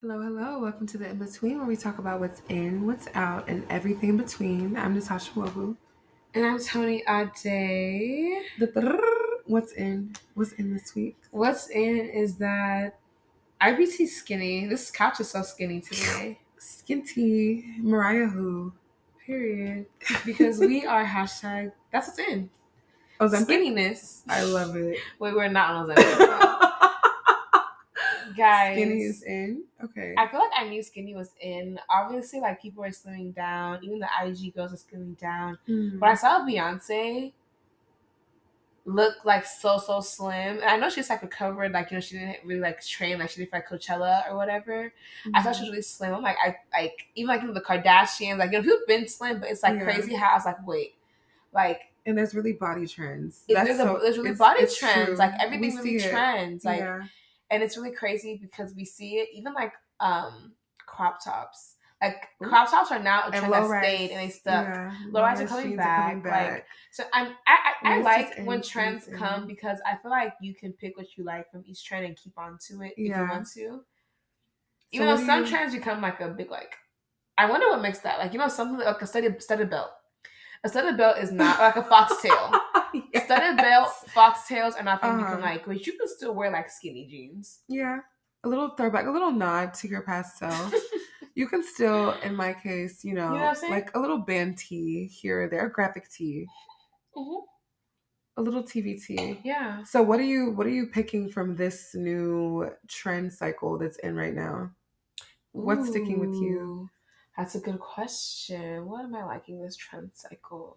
Hello, hello. Welcome to the In Between, where we talk about what's in, what's out, and everything in between. I'm Natasha Wobu. And I'm Tony Ade. What's in? What's in this week? What's in is that IBT skinny. This couch is so skinny today. Skinty. Mariah who? Period. Because we are hashtag. That's what's in. Ozempic? Skinniness. I love it. Wait, we're not on Ozempic. Guys. Skinny is in. Okay. I feel like I knew skinny was in. Obviously, like people are slimming down. Even the IG girls are slimming down. Mm. But I saw Beyonce look like so so slim. And I know she's like recovered, like you know, she didn't really like train like she did for like Coachella or whatever. I thought she was really slim. I'm like, I like even like you know, the Kardashians, like you know, people been slim, but it's like Yeah. crazy how I was like, wait, like and there's really body trends. That's there's, so, a, there's really it's- body it's trends, true. like We everything really see it. trends, like yeah. And it's really crazy because we see it even like um crop tops. Like crop tops are now a trend that stayed and they stuck. Yeah. Low-rise are Low-rise coming jeans back, like, So I'm I I, I like when trends come because I feel like you can pick what you like from each trend and keep on to it if you want to. So Even what though some you- trends become like a big like I wonder what makes that. Like you know something like a studded studded belt. A studded belt is not like a foxtail. Studded belt foxtails are not things you can Uh-huh. like, but you can still wear like skinny jeans. Yeah. A little throwback, a little nod to your past self. you can still, in my case, you know, know I'm saying? like a little band tee here or there, graphic tee, Mhm. a little TVT. Yeah. So what are you what are you picking from this new trend cycle that's in right now? What's sticking with you? That's a good question. What am I liking this trend cycle?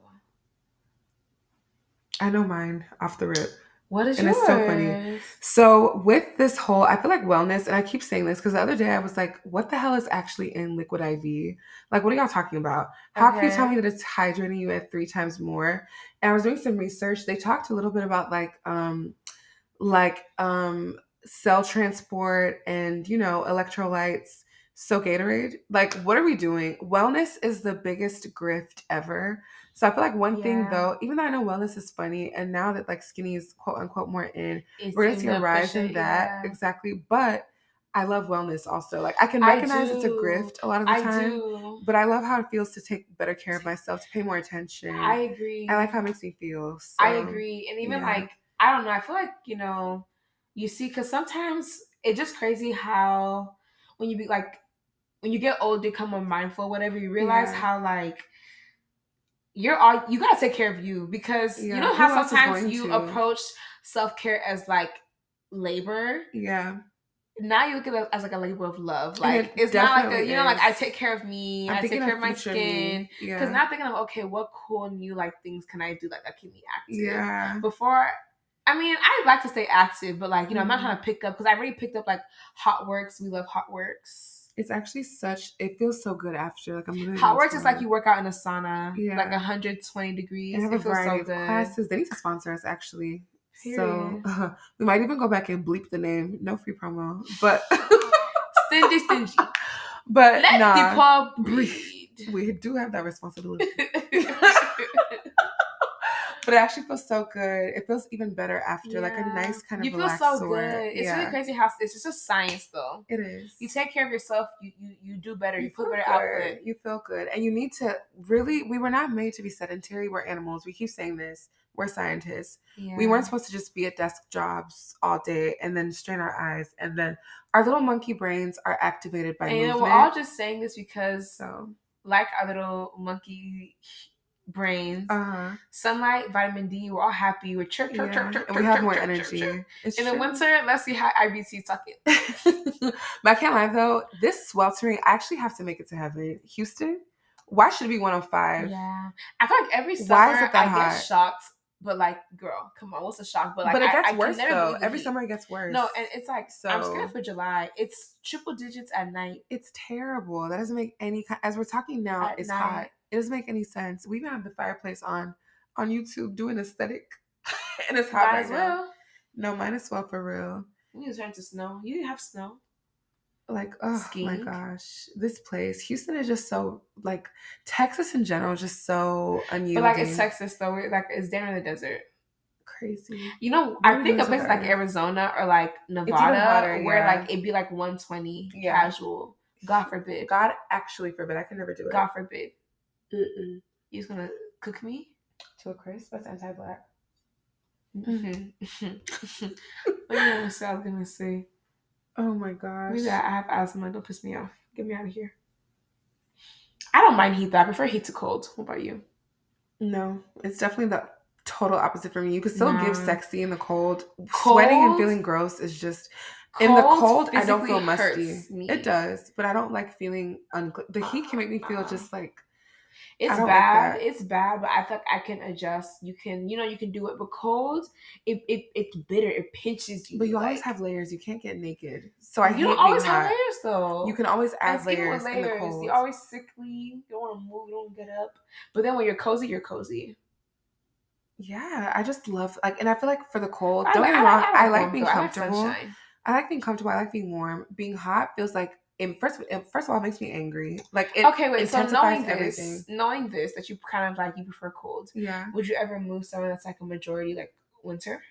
I know mine off the rip. What is And yours? it's so funny. So with this whole, I feel like wellness, and I keep saying this because the other day I was like, "What the hell is actually in liquid IV? Like, what are y'all talking about? How can you tell me that it's hydrating you at three times more?" And I was doing some research. They talked a little bit about like, um, like um, cell transport and you know electrolytes. So Gatorade, like, what are we doing? Wellness is the biggest grift ever. So I feel like one thing though, even though I know wellness is funny, and now that like skinny is quote unquote more in, It's we're gonna see a rise in that yeah. exactly. But I love wellness also. Like I can I recognize it's a grift a lot of the I time, do. but I love how it feels to take better care of myself, to pay more attention. I agree. I, like how it makes me feel. I agree. And even yeah. like, I don't know, I feel like, you know, you see, because sometimes it's just crazy how when you be like, when you get older, you become more mindful, whatever, you realize Yeah. how like, you're all you gotta take care of you because Yeah, you know how sometimes you to? approach self care as like labor. Yeah, Now you look at it as like a labor of love. Like it it's not like a, you know like I take care of me, I'm I take care of my skin. Yeah, Because now I'm thinking of okay, what cool new like things can I do like that keep me active? yeah, Before, I mean, I like to stay active, but like you know, I'm not Mhm. trying to pick up because I already picked up like HotWorx. We love HotWorx. It's actually such. It feels so good after. Like I'm literally Hot gonna Works is like you work out in a sauna, Yeah. like 120 degrees. have It a feels so good. of classes. They need to sponsor us actually. So Period. we might even go back and bleep the name. No free promo, but Stingy, stingy. but Let nah, the poor breathe. we do have that responsibility. But it actually feels so good. It feels even better after, like a nice kind of You feel so sore. good. It's yeah, really crazy how it's just a science though. it is. You take care of yourself, you you, you do better. You, put feel better good. output. You feel good, and you need to really. We were not made to be sedentary. We're animals. We keep saying this. We're scientists. Yeah. We weren't supposed to just be at desk jobs all day and then strain our eyes, and then our little monkey brains are activated by And you movement. we're all just saying this because, so, like our little monkey brains, uh huh. sunlight, vitamin D, we're all happy. We're chirp, chirp, chirp, chirp, and we chirp, have more chirp, chirp, energy. chirp. It's In the winter, let's see how IBT it. but I can't lie though, this sweltering, I actually have to make it to heaven. Houston, why should it be 105? Yeah, I feel like every Why summer is it that I hot? get shocked. But like, girl, come on, what's a shock? But like, but it gets I, worse never though. Every heat. summer it gets worse. No, and it's like so I'm scared for July. It's triple digits at night. it's terrible. That doesn't make any as we're talking now, At it's night. hot. It doesn't make any sense. We even have the fireplace on on YouTube doing aesthetic. and it's hot Might right as now. well. No, mine as well for real. Need to turn to snow. You have snow. Like, oh my gosh. This place. Houston is just so like Texas in general is just so unyielding. But like it's Texas though. Like it's down in the desert. Crazy. You know, Where I think of places like? Arizona or like Nevada, where yeah. like it'd be like 120 Yeah. casual. God forbid. God, God actually forbid. I can never do it. God forbid. Mm-mm. You's gonna cook me? To a crisp. That's anti-black. Mm-hmm. what you? I was gonna say. Oh my gosh. Maybe I have asthma. Don't piss me off. Get me out of here. I don't mind heat though. I prefer heat to cold. What about you? No, it's definitely the total opposite for me. You can still give sexy in the cold. Sweating and feeling gross is just in the cold. I don't feel musty. me. It does, but I don't like feeling unclean. The heat can make me feel just like It's I don't like bad. it's bad, but I feel like I can adjust. You can, you know, you can do it. But cold, it, it it's bitter. It pinches you. But you always have layers. You can't get naked. So I you don't always have hot. layers though. You can always add even layers, in the cold. You're always sickly. You don't want to move. You don't get up. But then when you're cozy, you're cozy. yeah, I just love like, and I feel like for the cold, I don't like- get me wrong. I like being though. Comfortable. I like being comfortable. I like being warm. Being hot feels like. It, first, it, first of all, it makes me angry. Like it okay, wait. So knowing this, everything. knowing this, that you kind of like you prefer cold. Yeah. Would you ever move somewhere that's like a majority like winter?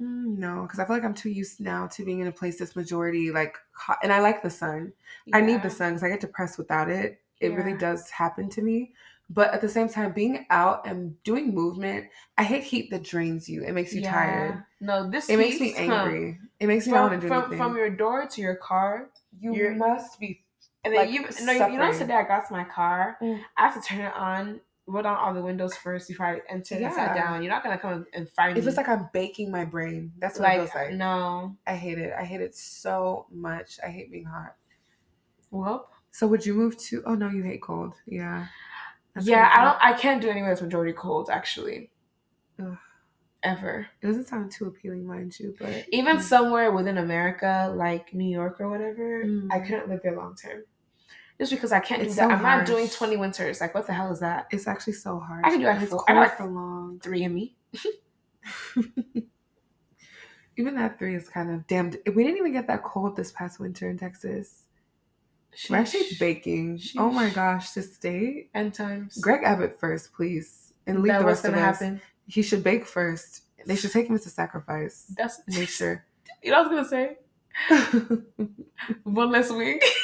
Mm, no, because I feel like I'm too used now to being in a place that's majority like hot, and I like the sun. I need the sun because I get depressed without it. It really does happen to me. But at the same time, being out and doing movement, I hate heat that drains you. It makes you Yeah. tired. No, this It makes me angry. It makes me not From, want to do from, anything. from your door to your car, you must be. and then Like, you no, you know today I got to my car. Mm. I have to turn it on, roll down all the windows first before I enter and Yeah. down. You're not gonna come and find It me. feels like I'm baking my brain. That's what it like, feels like. no. I hate it. I hate it so much. I hate being hot. Well, So would you move to? Oh no, you hate cold. Yeah. That's yeah, I don't. I can't do anywhere that's majority cold actually. Ugh. Ever. It doesn't sound too appealing, mind you, but Even Mm. somewhere within America, like New York or whatever, I Mm. couldn't live there long term. Just because I can't It's do that. so I'm not doing 20 winters. Like, what the hell is that? it's actually so hard. I can do And four- I like- for long. Three of me. Even that three is kind of damned. We didn't even get that cold this past winter in Texas. We're actually baking. Oh my gosh, this state. End times. Greg Abbott first, please, and leave That the rest of us. happen. He should bake first. They should take him as a sacrifice. That's nature. You know what I was gonna say? One less week.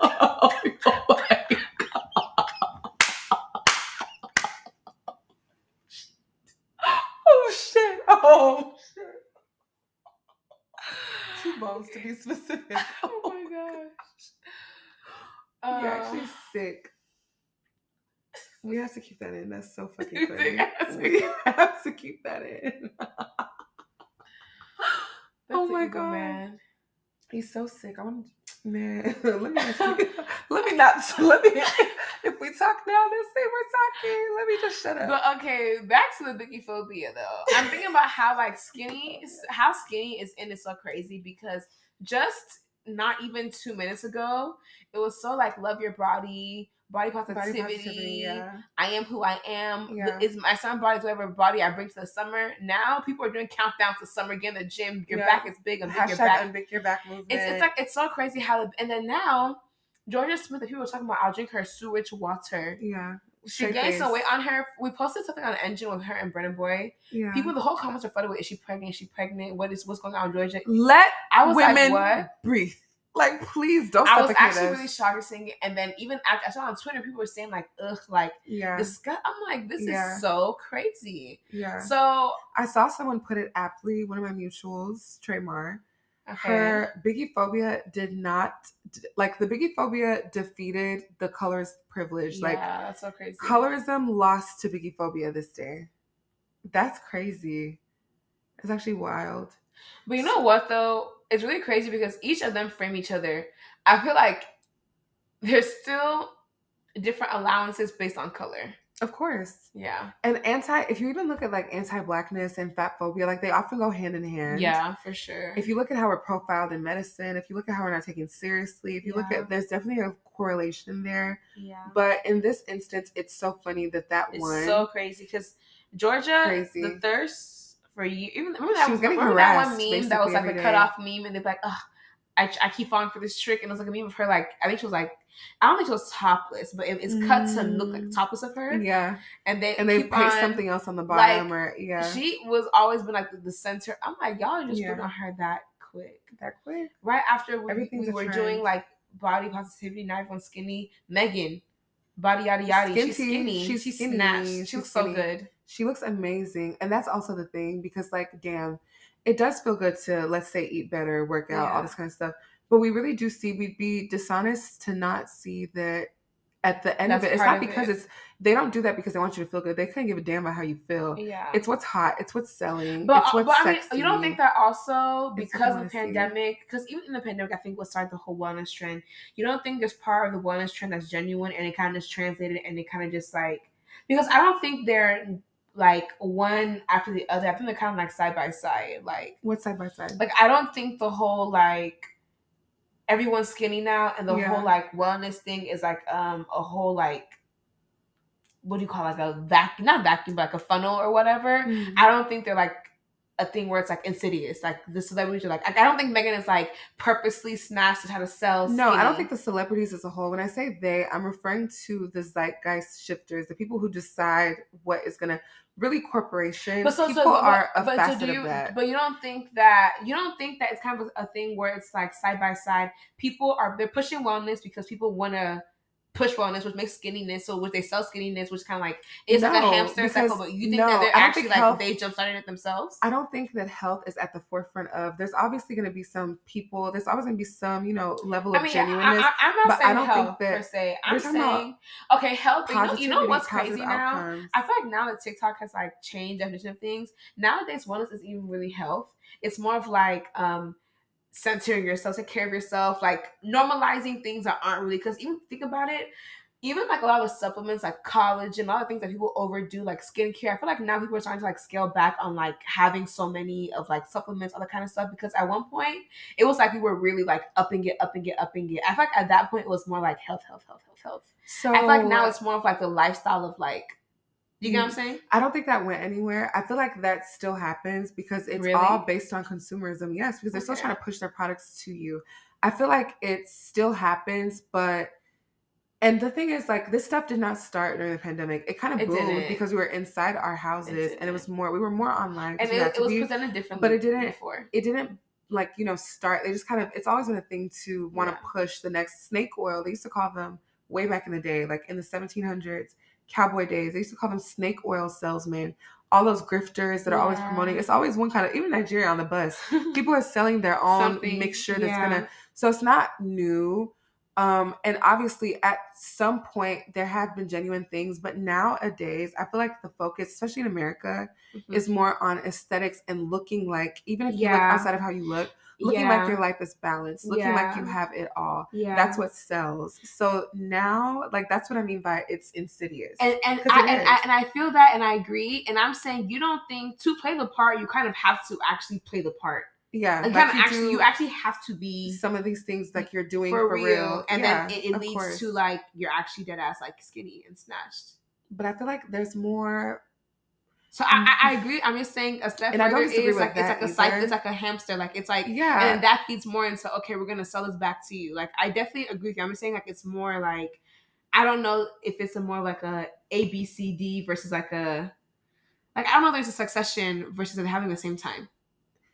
Oh, oh shit! Oh shit! Two bones to be specific. Oh my gosh. You're Uh, actually sick. We have to keep that in. That's so fucking funny. We have to keep that in. oh my God. man. He's so sick. I want man. let me actually, let me not let me. If we talk now, let's say we're talking. Let me just shut up. But okay, back to the biggie phobia though. I'm thinking about how like skinny, how skinny is in it so crazy because just not even two minutes ago, it was so like love your body, body positivity. Body positivity, yeah. I am who I am. Yeah. Is my son body whatever body I bring to the summer. Now people are doing countdowns to summer. again. the gym. Your Yeah. back is big. And big your back. unbig your back movement. It's, it's like it's so crazy how and then now Jorja Smith. The people were talking about I'll drink her sewage water. yeah, She Straight gained some weight on her. We posted something on engine with her and Burna Boy. yeah. People, the whole comments are flooded with: Is she pregnant? Is she pregnant? What is what's going on, with Jorja? let I was women like, what? breathe. Like, please don't I was actually us. really shocked seeing it. And then even after I saw on Twitter, people were saying like, ugh, like Yeah, disgust. I'm like, this Yeah. is so crazy. yeah. So I saw someone put it aptly. One of my mutuals, Traymar. okay. Her biggie phobia did not like the biggie phobia defeated the colors privilege. yeah, Like that's so crazy. colorism lost to biggie phobia this day. That's crazy. It's actually wild. But you know what though? It's really crazy because each of them frame each other. I feel like there's still different allowances based on color. Of course. Yeah. And anti if you even look at like anti-blackness and fat phobia, like they often go hand in hand. Yeah, for sure. If you look at how we're profiled in medicine, if you look at how we're not taken seriously, if you look at there's definitely a correlation there. yeah. But in this instance, it's so funny that that It's one so crazy because Jorja, Crazy. the thirst for you. Even remember that She was getting remember that one meme that was like a day. cutoff meme, and they're like, "Ugh, I, I keep falling for this trick, and it was like a meme of her like I think she was like I don't think she was topless, but it, it's cut to look like Mm. topless of her. Yeah. And they And they on- something else on the bottom or yeah. She was always been like the, the center. I'm like y'all just Yeah. put on her that quick. that quick. Right after we, we were trend. doing like body positivity, now everyone's skinny. Megan, body yada yada. She's Skinty. skinny. She's She's skinny. snatched. She's She looks so good. She looks amazing. And that's also the thing because, like, damn, it does feel good to, let's say, eat better, work out, Yeah. all this kind of stuff. But we really do see, we'd be dishonest to not see that at the end That's of it, it's not because it. it's, they don't do that because they want you to feel good. They couldn't give a damn about how you feel. Yeah. It's what's hot. It's what's selling. But, it's uh, what's but I mean, you don't think that also because of the pandemic, because even in the pandemic, I think what started the whole wellness trend. You don't think there's part of the wellness trend that's genuine and it kind of just translated and it kind of just like because I don't think they're like one after the other. I think they're kind of like side by side. Like What's side by side? like I don't think the whole like everyone's skinny now and the Yeah. whole like wellness thing is like um a whole like what do you call it, like a vacuum not vacuum but like a funnel or whatever. Mhm. I don't think they're like a thing where it's like insidious. Like the celebrities are like, I don't think Megan is like purposely smashed to try to sell. No, I don't think the celebrities as a whole. When I say they, I'm referring to the zeitgeist shifters, the people who decide what is gonna really corporations. But so, people so, but, are a but, so do you, of that. But you don't think that you don't think that it's kind of a, a thing where it's like side by side. People are they're pushing wellness because people want to push wellness, which makes skinniness. So which they sell skinniness, which kind of like it's like a hamster cycle. But you think no, that they're actually think like health- they jump started it themselves? I don't think that health is at the forefront of. There's obviously going to be some people. There's always going to be some, you know, level of I mean, genuineness. I, I'm not but I saying don't think health that- per se. I'm saying okay, health. You know, you know what's crazy now? outcomes. I feel like now that TikTok has like changed definition of things, nowadays wellness isn't even really health. It's more of like um centering yourself, take care of yourself, like normalizing things that aren't really because even think about it, even like a lot of supplements like collagen, a lot of things that people overdo, like skincare. I feel like now people are starting to like scale back on like having so many of like supplements, all that kind of stuff. Because at one point it was like we were really like upping it, upping it, upping it. I feel like at that point it was more like health, health, health, health, health. so I feel like now it's more of like the lifestyle of like, you get what mm-hmm. I'm saying? I don't think that went anywhere. I feel like that still happens because it's Really? all based on consumerism. Yes, because they're still trying to push their products to you. I feel like it still happens, but and the thing is, like, this stuff did not start during the pandemic. It kind of It boomed didn't. because we were inside our houses, and it was more. We were more online, And it, it was be. presented differently, but it didn't- before. it didn't like you know start. They just kind of. It's always been a thing to want to Yeah. push the next snake oil. They used to call them way back in the day, like in the 1700s, cowboy days. They used to call them snake oil salesmen. All those grifters that are always promoting. It's always one kind of even Nigeria on the bus. People are selling their own Something, mixture that's yeah. gonna. So it's not new. Um, and obviously, at some point, there have been genuine things, but nowadays, I feel like the focus, especially in America, Mhm. is more on aesthetics and looking like, even if you look Yeah. outside of how you look, looking yeah. like your life is balanced, looking like you have it all. yeah. That's what sells. So now, like, that's what I mean by it's insidious. and and I, and. I, and I feel that and I agree and I'm saying you don't think to play the part you kind of have to actually play the part yeah, and like kind of you actually you actually have to be some of these things like you're doing for, for, real, and Yeah, then it, it leads course. to like you're actually dead ass like skinny and snatched But I feel like there's more. So I, I, I mm-hmm. agree I'm just saying a step And I don't further is like it's like a cycle it's like a hamster like it's like Yeah, and that feeds more into okay we're gonna sell this back to you. Like i definitely agree with you i'm just saying like it's more like i don't know if it's a more like a a b c d versus like a like i don't know if there's a succession versus having the same time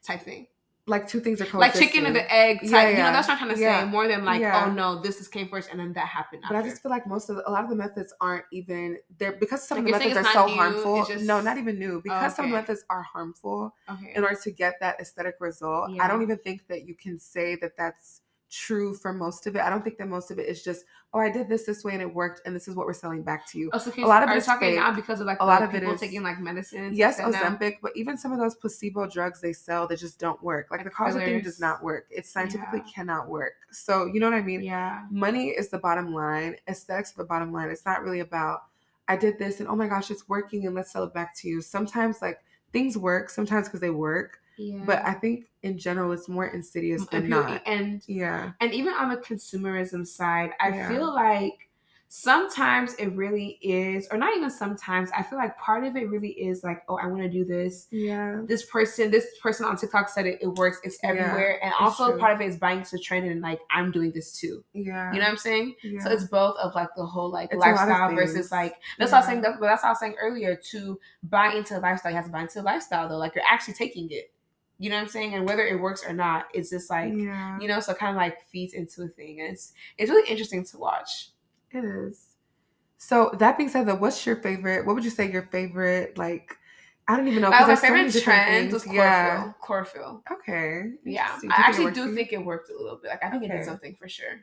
type thing like two things are like chicken and the egg type Yeah, you know that's what i'm trying to Yeah. say more than like oh, Yeah. oh no this is came first and then that happened But I just feel like most of the, a lot of the methods aren't even they're because some Like, of the methods are so new, harmful. just- No, not even new. Because some of the methods are harmful okay in order to get that aesthetic result. I don't even think that you can say that that's true for most of it. I don't think that most of it is just oh I did this this way and it worked and this is what we're selling back to you. oh, so a lot of it is talking fake. now because of like A lot of it people is- taking like medicines Yes, Ozempic, but even some of those placebo drugs they sell that just don't work. Like, Like the collagen thing does not work. It scientifically Yeah. cannot work. So you know what I mean? yeah money is the bottom line aesthetics the bottom line it's not really about i did this and oh my gosh it's working and let's sell it back to you sometimes like things work sometimes because they work yeah but i think in general it's more insidious than and, not and yeah and even on the consumerism side, I Yeah. feel like sometimes it really is, or not even sometimes. I feel like part of it really is like, oh, I want to do this. Yeah. This person, this person on TikTok said it. It works. It's Yeah, everywhere, and also true. part of it is buying into trend and like I'm doing this too. Yeah. You know what I'm saying? Yeah. So it's both of like the whole like It's a lot of lifestyle versus like that's what I was saying. That, but that's what I was saying earlier. To buy into the lifestyle, you have to buy into the lifestyle though. Like you're actually taking it. You know what I'm saying? And whether it works or not, it's just like yeah. you know. So it kind of like feeds into a thing. And it's it's really interesting to watch. It is. So that being said, though, what's your favorite? What would you say your favorite? Like, I don't even know. Uh, my there's so favorite trend was chlorophyll. Chlorophyll. Okay. Yeah, I actually do think it worked a little bit. Like I think it did something for sure.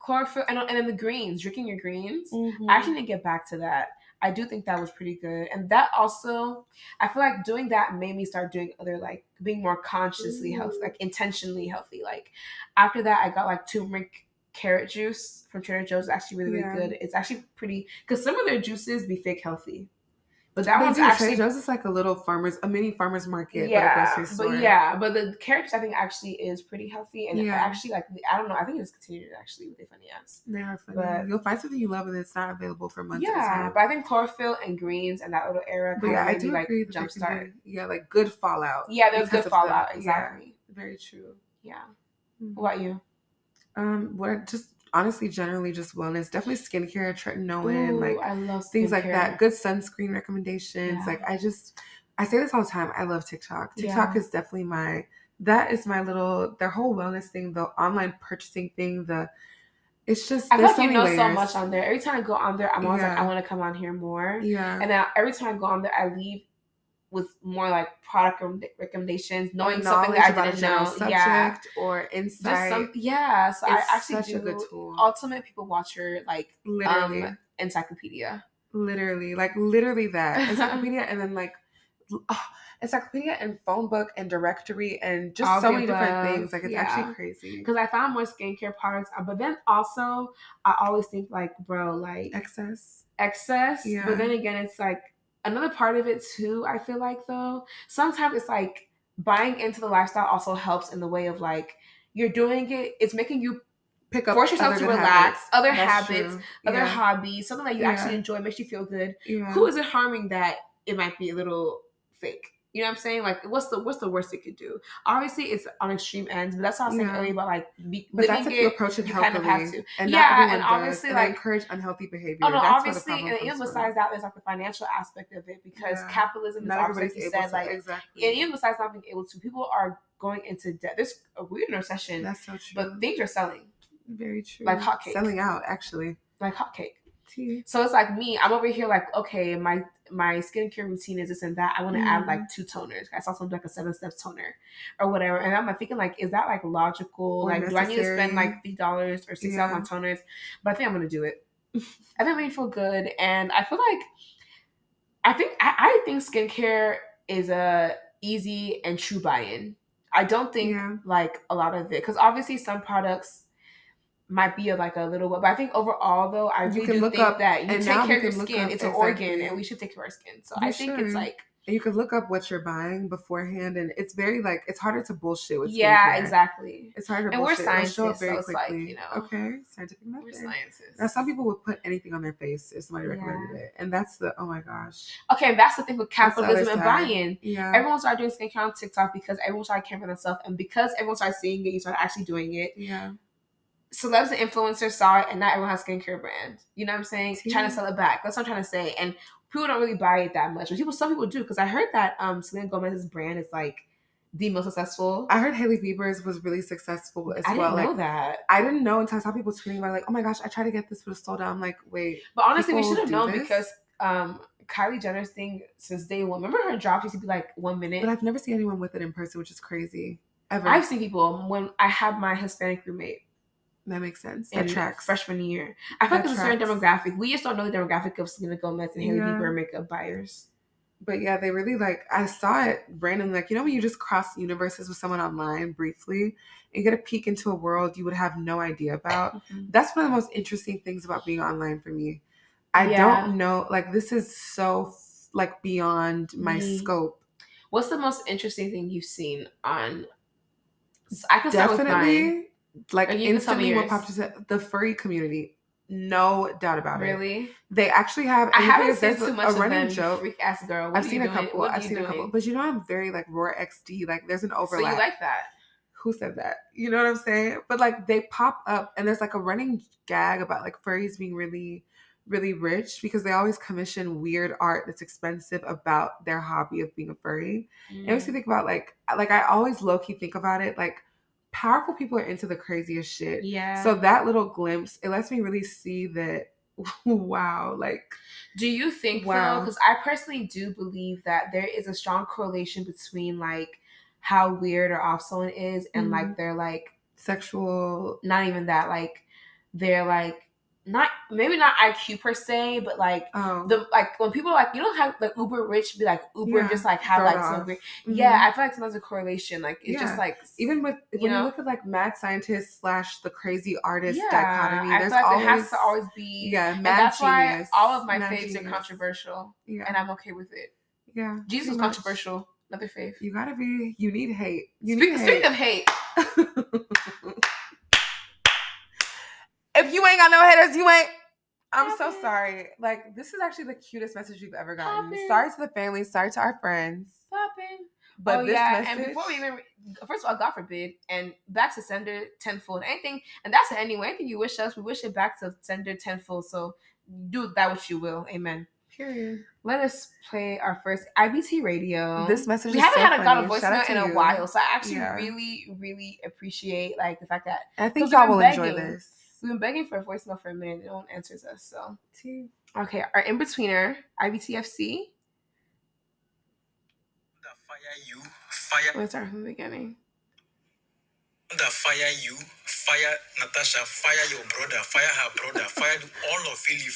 Chlorophyll and and then the greens, drinking your greens. Mhm. I actually didn't get back to that. I do think that was pretty good, and that also, I feel like doing that made me start doing other like being more consciously healthy, mm. like intentionally healthy. Like after that, I got like turmeric carrot juice from Trader Joe's. It's actually really Yeah. really good. It's actually pretty because some of their juices be fake healthy, but that They one's do. Trader actually Joe's is like a little farmers, a mini farmers market, yeah, but a grocery store. but yeah, but the carrot I think actually is pretty healthy, and Yeah. Actually like I don't know. I think it's continued actually with the funny ass. they are funny. But- You'll find something you love and it's not available for months. Yeah, but I think chlorophyll and greens and that little era But kind yeah, of I do like agree. that there can jumpstart. Yeah, like good fallout. Yeah, there's good fallout. yeah, Exactly. very true. Yeah. Mhm. What about you? Um, what just honestly, generally, just wellness. Definitely skincare, tretinoin, Ooh, like I love things like that. Good sunscreen recommendations. Yeah. Like I just, I say this all the time. I love TikTok. TikTok Yeah. is definitely my. That is my little their whole wellness thing, the online purchasing thing, the. It's just I feel like so you know so much on there. Every time I go on there, I'm always like, I want to come on here more. Yeah. And then every time I go on there, I leave with more like product rec- recommendations, knowing something that I didn't know. subject Yeah. or insight. some, yeah. So I actually do a good tool. ultimate people watcher like literally, um encyclopedia. literally, like literally that encyclopedia, and then like oh, encyclopedia and phone book and directory and just All so many different above, things. Like it's yeah. actually crazy. because I found more skincare products. uh, But then also, I always think like, bro, like Excess. excess. Yeah. But then again, it's like another part of it too. I feel like though, sometimes it's like buying into the lifestyle also helps in the way of like you're doing it. It's making you Pick up force yourself to relax, habits. other That's habits, other hobbies, something that you Yeah. actually enjoy, makes you feel good. yeah. Who is it harming that it might be a little fake? You know what I'm saying? Like, what's the what's the worst it could do? Obviously, it's on extreme ends, but that's what I was saying Yeah. earlier about like be, But that's if you approach it healthily, kind of have to. and Yeah, not and obviously, and like- encourage unhealthy behavior. Oh no, That's obviously, and even besides that, there's like the financial aspect of it because Yeah. capitalism is obviously said, to like exactly. and even besides not being able to, people are going into debt. There's a weird recession, That's so true. but things are selling very true. like hotcakes. Selling out, actually. like hotcake. Tea. So it's like me. I'm over here like, okay, my my skincare routine is this and that. I want to add Mhm. like two toners. I saw something like a seven step toner or whatever, and I'm like thinking like, is that like logical? Or like, do I need to spend like three dollars or six dollars Yeah. on toners? But I think I'm gonna do it. I think it made me feel good, and I feel like I think I, I think skincare is a easy and true buy-in. I don't think Yeah. like a lot of it because obviously some products might be like a little but I think overall though I You really can do look think up- that you take care of your skin. It's an organ and we should take care of our skin. So You I think it's like And you can look up what you're buying beforehand, and it's very like it's harder to bullshit with. yeah, skincare. exactly. It's harder to And we're bullshit. It'll show up scientists, very so it's like, you know, okay, scientific We're method. scientists. Now, some people would put anything on their face if somebody Yeah. recommended it, and that's the oh my gosh, Okay, that's the thing with That's the other capitalism and side. buy-in. yeah, Everyone started doing skincare on TikTok because everyone started caring for themselves, and because everyone started seeing it, you started actually doing it. yeah, celebs and influencers saw it, and not everyone has skincare brand. You know what I'm saying? Yeah. Trying to sell it back. That's what I'm trying to say. And people don't really buy it that much, but people, some people do, because I heard that um Selena Gomez's brand is like the most successful. I heard Hailey Bieber's was really successful as I well. didn't know Like that. I didn't know until I saw people tweeting about it, like, oh my gosh, I tried to get this, but it's sold out. I'm like, wait, But honestly, we should have known this? because um Kylie Jenner's thing since day one. Remember her drops used to be like one minute. but I've never seen anyone with it in person, which is crazy. Ever. I've seen people when I had my Hispanic roommate that makes sense. That tracks. freshman year. I feel like it's a certain demographic. We just don't know the demographic of Selena Gomez and Hailey Yeah. Bieber makeup buyers. But yeah, they really like. I saw it randomly, like you know when you just cross universes with someone online briefly and get a peek into a world you would have no idea about. Mm-hmm. That's one of the most interesting things about being online for me. I Yeah. don't know, like this is so like beyond my Me. scope. What's the most interesting thing you've seen on? I can start with mine. Definitely, like Or you can tell instantly what popped into the furry community. No doubt about it. Really? They actually have. I and the thing haven't seen too much a of running them. joke. Freak ass girl. What I've seen a couple. I've seen a couple, but you know I'm very like Roar XD. Like there's an So overlap. you like that? Who said that? You know what I'm saying? But like they pop up, and there's like a running gag about like furries being really, really rich because they always commission weird art that's expensive about their hobby of being a furry. It makes me Mm. think about like like I always low key think about it like powerful people are into the craziest shit. Yeah. So that little glimpse, it lets me really see that wow, like Do you think Wow. though? Because I personally do believe that there is a strong correlation between like how weird or off someone is and Mhm. like their like sexual not even that like they're like not maybe not IQ per se, but like um the like when people like you know how like uber rich be like uber Yeah, just like have like some mhm. yeah I feel like sometimes a correlation like it's Yeah. just like even with you when you look at like mad scientist slash the crazy artist yeah dichotomy, I there's like always it has to always be yeah, mad that's why all of my faves are controversial Yeah, and I'm okay with it. yeah. Jesus was controversial. Another fave. You gotta be. You need hate. You Speak- need speaking hate. of hate, if you ain't got no haters, you ain't. I'm so sorry. Like this is actually the cutest message we've ever gotten. Poppin'. Sorry to the family. Sorry to our friends. But oh this yeah, message. and before we even first of all, God forbid, and back to sender tenfold. Anything, and that's anyway. Anything you wish us, we wish it back to sender tenfold. So do that what you will. Amen. Period. Let us play our first IBT radio. This message. we haven't so had a got a funny. Shout out voicemail in to a while, so I actually Yeah. really, really appreciate like the fact that I think y'all will been enjoy this. We've been begging for a voicemail for a minute. No one answers us. So Tea. okay, our in betweener IBTFC. that fire you, fire Let's start from the beginning. that fire you, fire Natasha, fire your brother, fire her brother, fire all of Philip,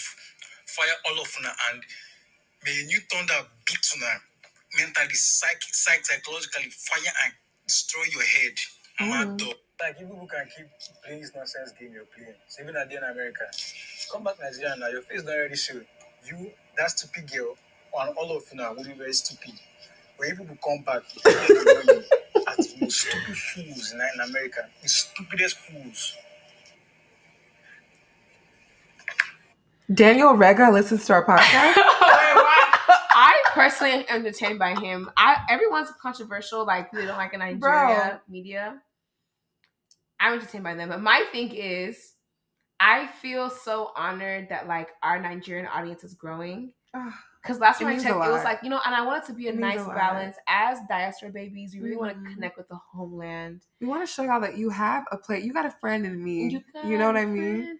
fire all of una, and may you turn that beat una mentally, psych, psych, psychologically, fire and destroy your head. Mad Mm. Dog. Like you people can keep playing this nonsense game you're playing. So even at the end of America, come back Nigeria now. Your face not already show. You that stupid girl and all of you now will be very stupid. When you people come back, you know you as the most stupid fools in, in America. The stupidest fools. Daniel Regha listens to our podcast. I personally am entertained by him. I everyone's controversial, like they don't like in Nigeria media. I'm entertained by them, but my thing is, I feel so honored that like our Nigerian audience is growing. Because last time I checked, it was like you know, and I want it to be a It means a nice balance. As diaspora babies, we really want Mhm. to connect with the homeland. we want to show y'all that you have a plate. You got a friend in me. You, got know what I mean?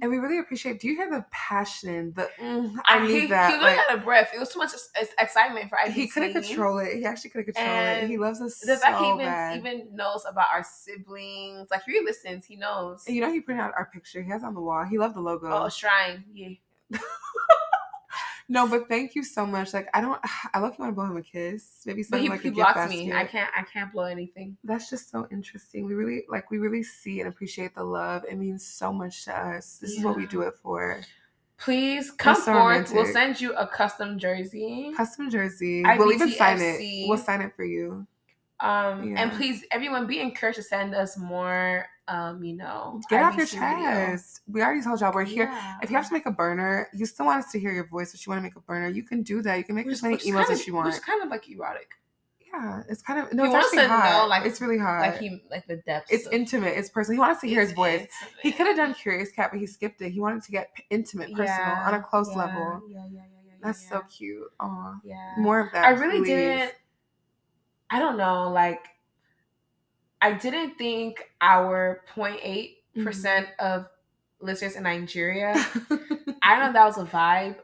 Friend in me. And we really appreciate. Do you hear the passion? The mm, I need he, that. He really like, had a breath. It was too much excitement for IBT. he couldn't control it. He actually couldn't control it. And He loves us The so fact he even bad. even knows about our siblings, like he listens, he knows. And you know, he printed out our picture. He has it on the wall. He loved the logo. Oh, a shrine, yeah. no, but thank you so much. Like, I don't. I love you want to blow him a kiss. Maybe But send he, like he blocks me. I can't I can't blow anything. That's just so interesting. We really like. We really see and appreciate the love. It means so much to us. This is what we do it for. Please come so forth. We'll send you a custom jersey. Custom jersey. we'll even sign it. We'll sign it for you. Um, and please, everyone, be encouraged to send us more. Um, you know, Get off your video. chest. We already told y'all we're here. Yeah. If you have to make a burner, you still want us to hear your voice, but you want to make a burner, you can do that. You can make Which- as many emails kind as of- you want. is kind of like erotic. Yeah, it's kind of no. He It's wants to hot. know, like- it's really hot. Like he, like the depth. it's of- intimate. It's personal. He wants to hear his it's voice. He could have done Curious Cat, but he skipped it. He wanted to get intimate, personal, Yeah, on a close yeah, level. Yeah, yeah, yeah, yeah. That's so cute. Aw. Yeah. More of that. I really please. didn't. I don't know. Like, I didn't think our 0.8 percent Mm-hmm. of listeners in Nigeria. I don't know that was a vibe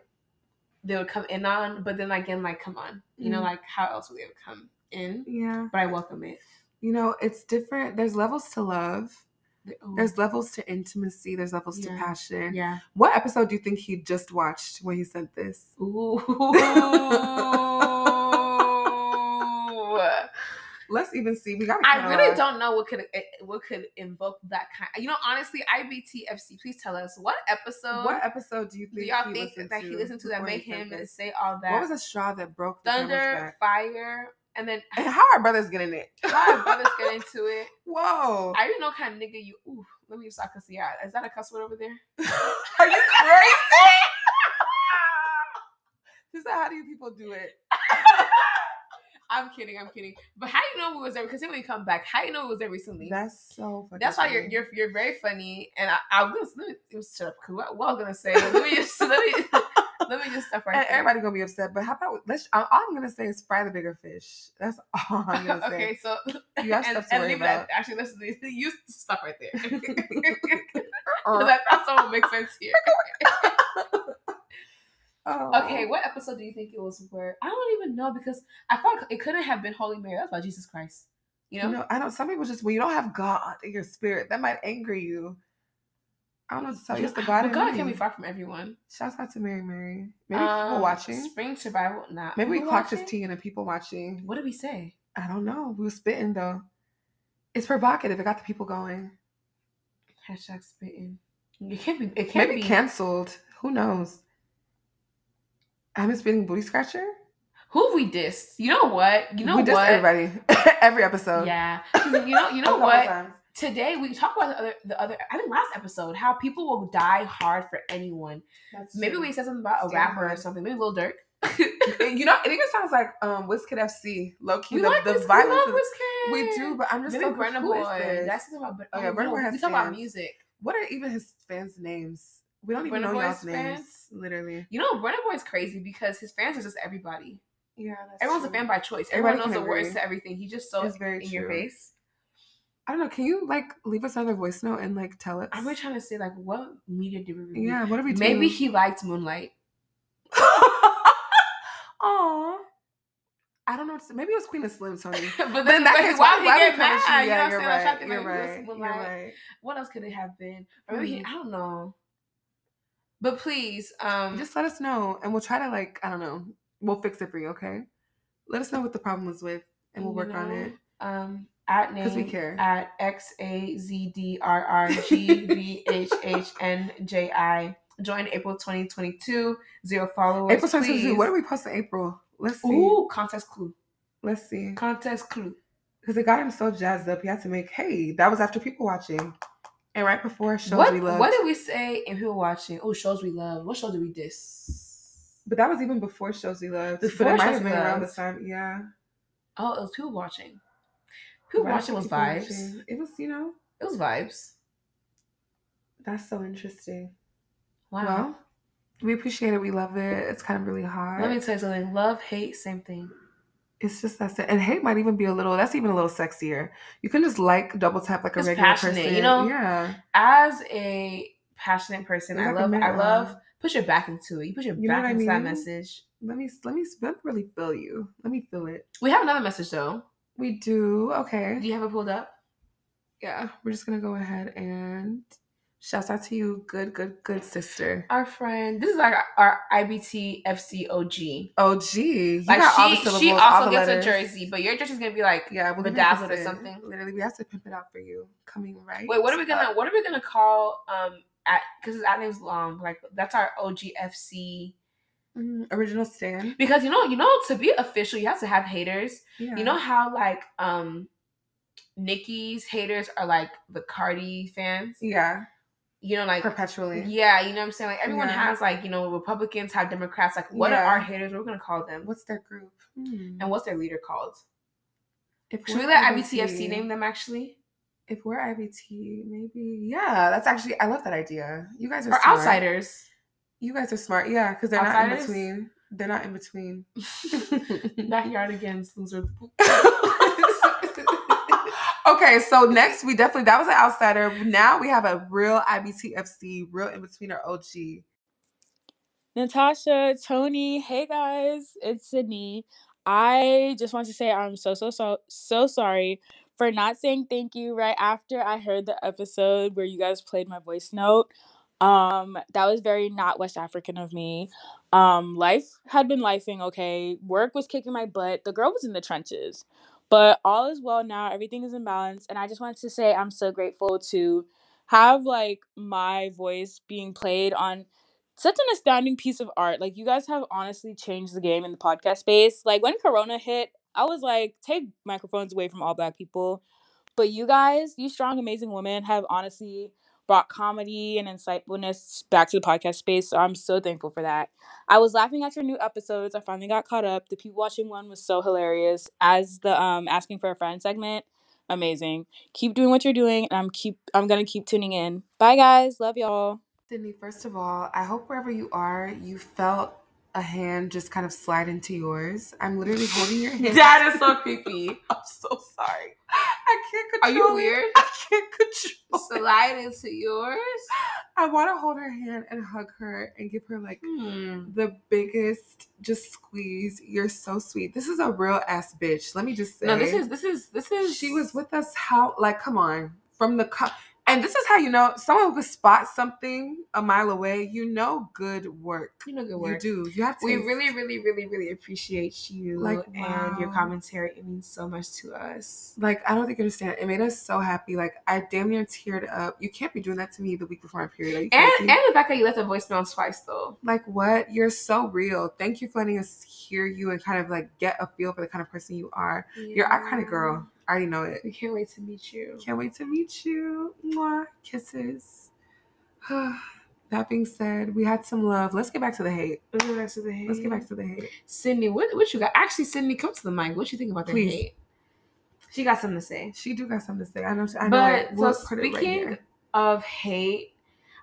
they would come in on, but then again, like, come on, you know, Mhm. like how else would they have come in? yeah. But I welcome it. You know, it's different. There's levels to love. Ooh, There's levels to intimacy. There's levels to passion. yeah. What episode do you think he just watched when he sent this? Ooh. Let's even see. We got. I really don't know what could eh, what could invoke that kind. You know, honestly, IBTFC, please tell us what episode. What episode do you do think y'all he think that he listened to that made him this? say all that? What was the straw that broke the Thunder, fire, and then And how our brothers getting it? how our brothers get into it. Whoa. I didn't know kind of nigga you. Ooh, let me so I can see. Yeah, is that a cuss word over there? Are you crazy? She said, how do you people do it? I'm kidding. I'm kidding. But how you know we was there? Because when you come back, how you know we was there recently? That's so That's why you're you're you're very funny, and I, I was let me it was shut up. What, what I was gonna say? Let me just let me let me just stop right and there. everybody gonna be upset, but how about let's? All I'm gonna say is fry the bigger fish. That's all I'm gonna say. okay, so You have and, stuff to and worry leave about. it. at- Actually, let's you stop right there. Uh, that that's what makes sense here. Oh. Okay, what episode do you think it was? Where I don't even know because I thought it couldn't have been Holy Mary. That's about Jesus Christ. You know, You know, I don't. Some people just when you don't have God in your spirit, that might anger you. I don't know what to tell you. It's the God but God can be far from everyone. Shouts out to Mary Mary. Maybe people Um, watching. Spring Survival. Not Maybe we people clocked his watching? tea and the people watching. What did we say? I don't know. We were spitting though. It's provocative. It got the people going. Hashtag spitting. It can't be. It can't Maybe be. canceled. Who knows? I'm a spitting booty scratcher. Who have we dissed? You know what? You know we what? just everybody every episode. Yeah, You know. You know what? Today we talked about the other. The other. I think last episode how people will die hard for anyone. Maybe true. we said something about a Stand rapper or something. Maybe Lil Durk. you know, it even sounds like um Wizkid FC. Low key, we the, like the this. We violence. love Wizkid. we do, but I'm just Maybe so Boy. That's something about. Oh, yeah, oh, Burna no, Boy has We talk about music. What are even his fans' names? We don't even Burna know Boy's y'all's names. fans? Literally. You know, Burna Boy is crazy because his fans are just everybody. Yeah, that's Everyone's a fan by choice. Everybody Everyone knows the words to everything. He just so It's very in your true. face. I don't know. Can you like leave us another voice note and like tell us? I'm really trying to say like, what media did we review? yeah, what are we doing? Maybe he liked Moonlight. Aw. I don't know. What to say. Maybe it was Queen of Slim, Tony. but then in that case, why why, he get mad? You know what I'm saying? I was trying right. to You're right. You're Moonlight. What else could it have been? Or maybe he, Mhm. I don't know. But please, um, Just let us know, and we'll try to like I don't know. We'll fix it for you. Okay. Let us know what the problem was with, and we'll work on it. Um, at name we care. at X A Z D R R G V H H N J I. Join April 2022. Zero followers. April 2022. please. What do we post in April? Let's see. Ooh, contest clue. Let's see. Contest clue. Because it got him so jazzed up. He had to make. Hey, that was after people watching, and right before shows What, we loved. what did we say in people watching? Oh, shows we love. What show did we diss? but that was even before shows we loved. but Before it might Shows have been around this time. Yeah. Oh, it was people watching. People Right watching was people vibes. watching. It was, you know, It was vibes. that's so interesting. Wow. Well, we appreciate it. We love it. It's kind of really hard. Let me tell you something. Love, hate, same thing. It's just that's it. And hate might even be a little. That's even a little sexier. You can just like double tap like a It's regular passionate, person. you know? Yeah. As a passionate person, It's I like love. I love. push your back into it. You push your You back what I into that message. Let me let me let me really feel you. Let me feel it. We have another message though. We do. Okay. Do you have it pulled up? Yeah. We're just gonna go ahead and shouts out to you, good, good, good sister. Our friend. This is like our IBT FC OG. Gee. You Like got all the she, she also gets letters. a jersey, but your jersey's gonna be like. Yeah, you bedazzled or something. Literally, we have to pimp it out for you. Coming right. Wait, what are we gonna? up. What are we gonna call? Um, at because his ad name's long. Like that's our OGFC. Mm, original stand. Because you know, you know, to be official, you have to have haters. Yeah. You know how like um, Nicki's haters are like the Cardi fans. Yeah. You know, like Perpetually. yeah, you know what I'm saying. Like everyone Yeah. has like you know Republicans have Democrats. Like what are our haters? What are we gonna call them? What's their group? Hmm. And what's their leader called? If Should we let IBTFC name them actually? If we're IBT, maybe. Yeah, that's actually. I love that idea. You guys are Or smart. outsiders? You guys are smart. Yeah, because they're Outsiders? not in between. They're not in between. Backyardigans, loser. okay, so next we definitely that was an outsider. Now we have a real IBTFC, real in betweener OG. Natasha, Tony, hey guys, it's Sydney. I just want to say I'm so so so so sorry for not saying thank you right after I heard the episode where you guys played my voice note. Um, that was very not West African of me. Um, life had been lifing okay. Work was kicking my butt. The girl was in the trenches. But all is well now. Everything is in balance. And I just wanted to say I'm so grateful to have like my voice being played on such an astounding piece of art. Like you guys have honestly changed the game in the podcast space. Like when Corona hit, I was like, take microphones away from all black people. But you guys, you strong, amazing women, have honestly brought comedy and insightfulness back to the podcast space. So I'm so thankful for that. I was laughing at your new episodes. I finally got caught up. The people watching one was so hilarious. As the um asking for a friend segment, amazing. Keep doing what you're doing, and I'm keep I'm gonna keep tuning in. Bye guys, love y'all. Sydney, first of all, I hope wherever you are, you felt a hand just kind of slide into yours. I'm literally holding your hand. That is so creepy. I'm so sorry. I can't control. Are you it. weird? I can't control it. Slide into yours. I want to hold her hand and hug her and give her like Hmm. the biggest just squeeze. You're so sweet. This is a real ass bitch. Let me just say. No, this is this is this is. She was with us. How like come on from the co- and this is how you know someone who could spot something a mile away. You know good work. You know, good work. You do. You have to. We really, really, really, really appreciate you Like, and your commentary. It means so much to us. like I don't think you understand. It made us so happy. Like I damn near teared up. You can't be doing that to me the week before my period. And and the fact that you left a voicemail twice though. like what? You're so real. Thank you for letting us hear you and kind of like get a feel for the kind of person you are. You're our kind of girl. I already know it. We can't wait to meet you. Can't wait to meet you. Mwah. Kisses. that being said, we had some love. Let's get back to the hate. Let's get back to the hate. Let's get back to the hate. Sydney. What what you got? Actually, Sydney, come to the mic. What you think about the hate? She got something to say. She do got something to say. I know. I know. But it. We'll so it right speaking of hate,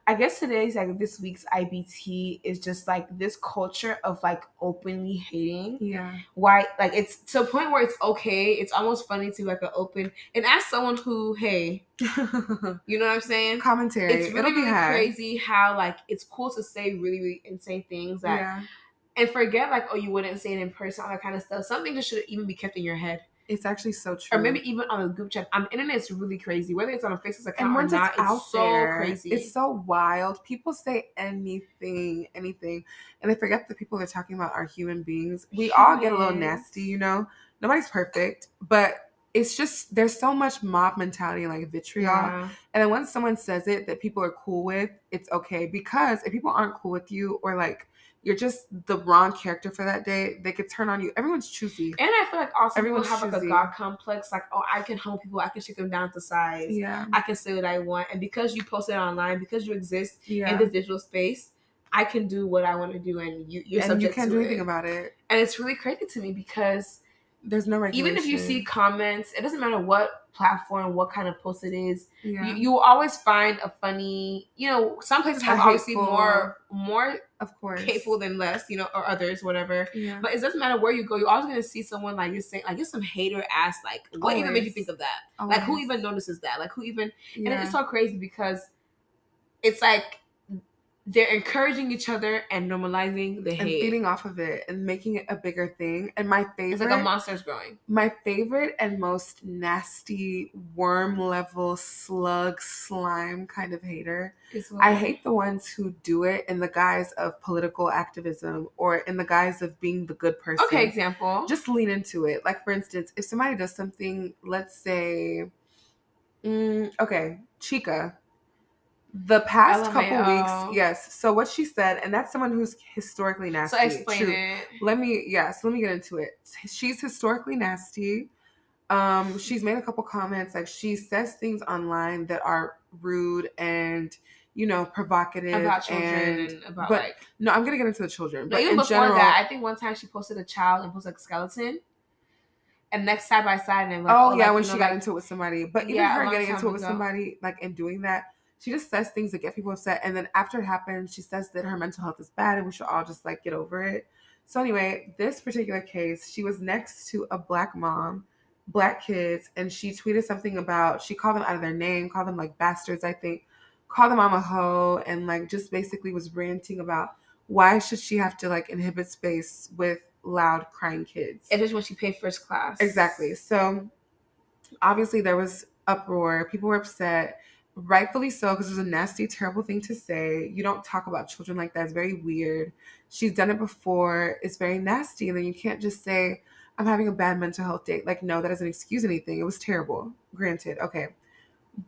I guess today's like this week's IBT is just like this culture of like openly hating. Yeah. Why like it's to a point where it's okay. It's almost funny to like an open and as someone who, hey, you know what I'm saying? Commentary. It's really, It'll be really crazy how like it's cool to say really, really insane things that Yeah. and forget like oh you wouldn't say it in person all that kind of stuff. Something just should even be kept in your head It's actually so true. or maybe even on a group chat. Um, on the internet, it's really crazy. Whether it's on a Facebook account and or once not, it's out so there, crazy. it's so wild. People say anything, anything, and they forget the people they're talking about are human beings. We all get a little nasty, you know. Nobody's perfect, but it's just there's so much mob mentality and like vitriol. yeah. And then once someone says it that people are cool with, it's okay because if people aren't cool with you or like you're just the wrong character for that day, they could turn on you. Everyone's choosy. And I feel like also Everyone's people have like a god complex, like oh I can humble people, I can shake them down to size, Yeah. I can say what I want, and because you post it online, because you exist Yeah. in this digital space, I can do what I want to do, and you you're and you can't to do it. anything about it. and it's really crazy to me because There's no regulation. even if you see comments, it doesn't matter what platform, what kind of post it is, yeah. you, you will always find a funny. You know, some places have obviously more more of course. hateful than less, you know, or others, whatever. Yeah. But it doesn't matter where you go, you're always gonna see someone like you're saying like you're some hater ass like what even made you think of that? Like who even notices that? Like who even and it's so crazy because it's like they're encouraging each other and normalizing the and hate. feeding off of it and making it a bigger thing. And my favorite, It's like a monster's growing. my favorite and most nasty worm level slug slime kind of hater. I hate the ones who do it in the guise of political activism or in the guise of being the good person. Okay, example. just lean into it. Like for instance, if somebody does something, let's say, mm, okay, Chica. The past couple weeks, yes. So what she said, and that's someone who's historically nasty. so explain True. it. Let me, yes, let me get into it. She's historically nasty. Um, she's made a couple comments. Like she says things online that are rude and you know provocative About children and and, about but like no, I'm gonna get into the children. But But even in before general, that, I think one time she posted a child and posted a skeleton. And next side by side and like, oh, oh, yeah, like, when she know, got like, into it with somebody. But even Yeah, her getting into it with ago. somebody, like and doing that, she just says things that get people upset. And then after it happens, she says that her mental health is bad and we should all just like get over it. So anyway, this particular case, she was next to a black mom, black kids, and she tweeted something about she called them out of their name, called them like bastards, I think, called the mom a hoe, and like just basically was ranting about why should she have to like inhibit space with loud crying kids. It is when she paid first class. Exactly. So obviously there was uproar. People were upset, rightfully so, because it was a nasty, terrible thing to say. You don't talk about children like that. It's very weird. She's done it before. It's very nasty. And then you can't just say, I'm having a bad mental health day. Like, no, that doesn't excuse anything. It was terrible. Granted. Okay.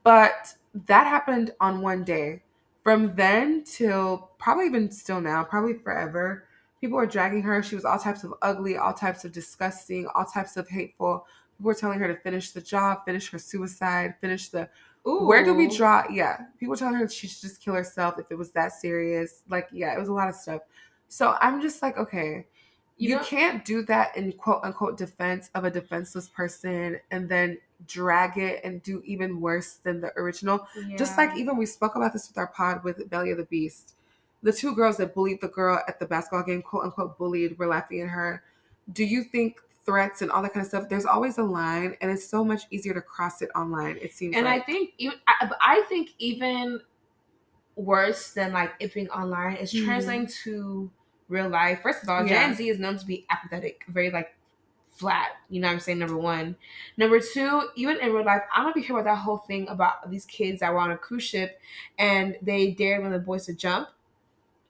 But that happened on one day. From then till probably even still now, probably forever, People were dragging her. She was all types of ugly, all types of disgusting, all types of hateful. People were telling her to finish the job, finish her suicide, finish the. Where do we draw? Yeah, people telling her she should just kill herself if it was that serious. Like, yeah, it was a lot of stuff. So I'm just like, okay, You you, know- can't do that in quote unquote defense of a defenseless person and then drag it and do even worse than the original. Just like even we spoke about this with our pod with Belly of the Beast. The two girls that bullied the girl at the basketball game, quote unquote bullied, were laughing at her. Do you think threats and all that kind of stuff, there's always a line and it's so much easier to cross it online, it seems and I think even I, I think even worse than like it being online is Mhm. translating to real life. First of all, Yeah. Gen Z is known to be apathetic, very like flat. You know what I'm saying? Number one. Number two, even in real life, I don't know if you hear about that whole thing about these kids that were on a cruise ship and they dared one of the boys to jump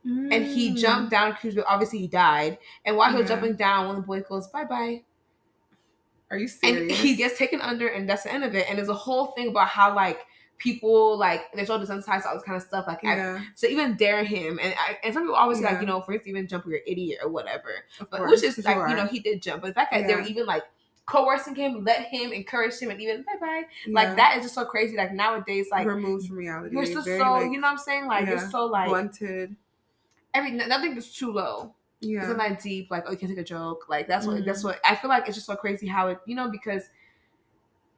and he Mm. jumped down cruise but obviously he died. And while he was Yeah. jumping down, one of the boys goes, Bye bye. Are you and serious? he gets taken under and that's the end of it and there's a whole thing about how like people like they're so desensitized to all this kind of stuff like I, yeah, so even dare him and I, and some people always Yeah. like you know first even jump you're an idiot or whatever of but course, which is like are. you know he did jump but the fact that they're even like coercing him let him encourage him and even bye bye Yeah. like that is just so crazy like nowadays like removed from reality. you're just very, so like, you know what I'm saying like you're so like blunted. every nothing is too low Yeah. isn't that deep? Like, oh, you can't take a joke. Like, that's what Mhm. that's what I feel like. It's just so crazy how it, you know, because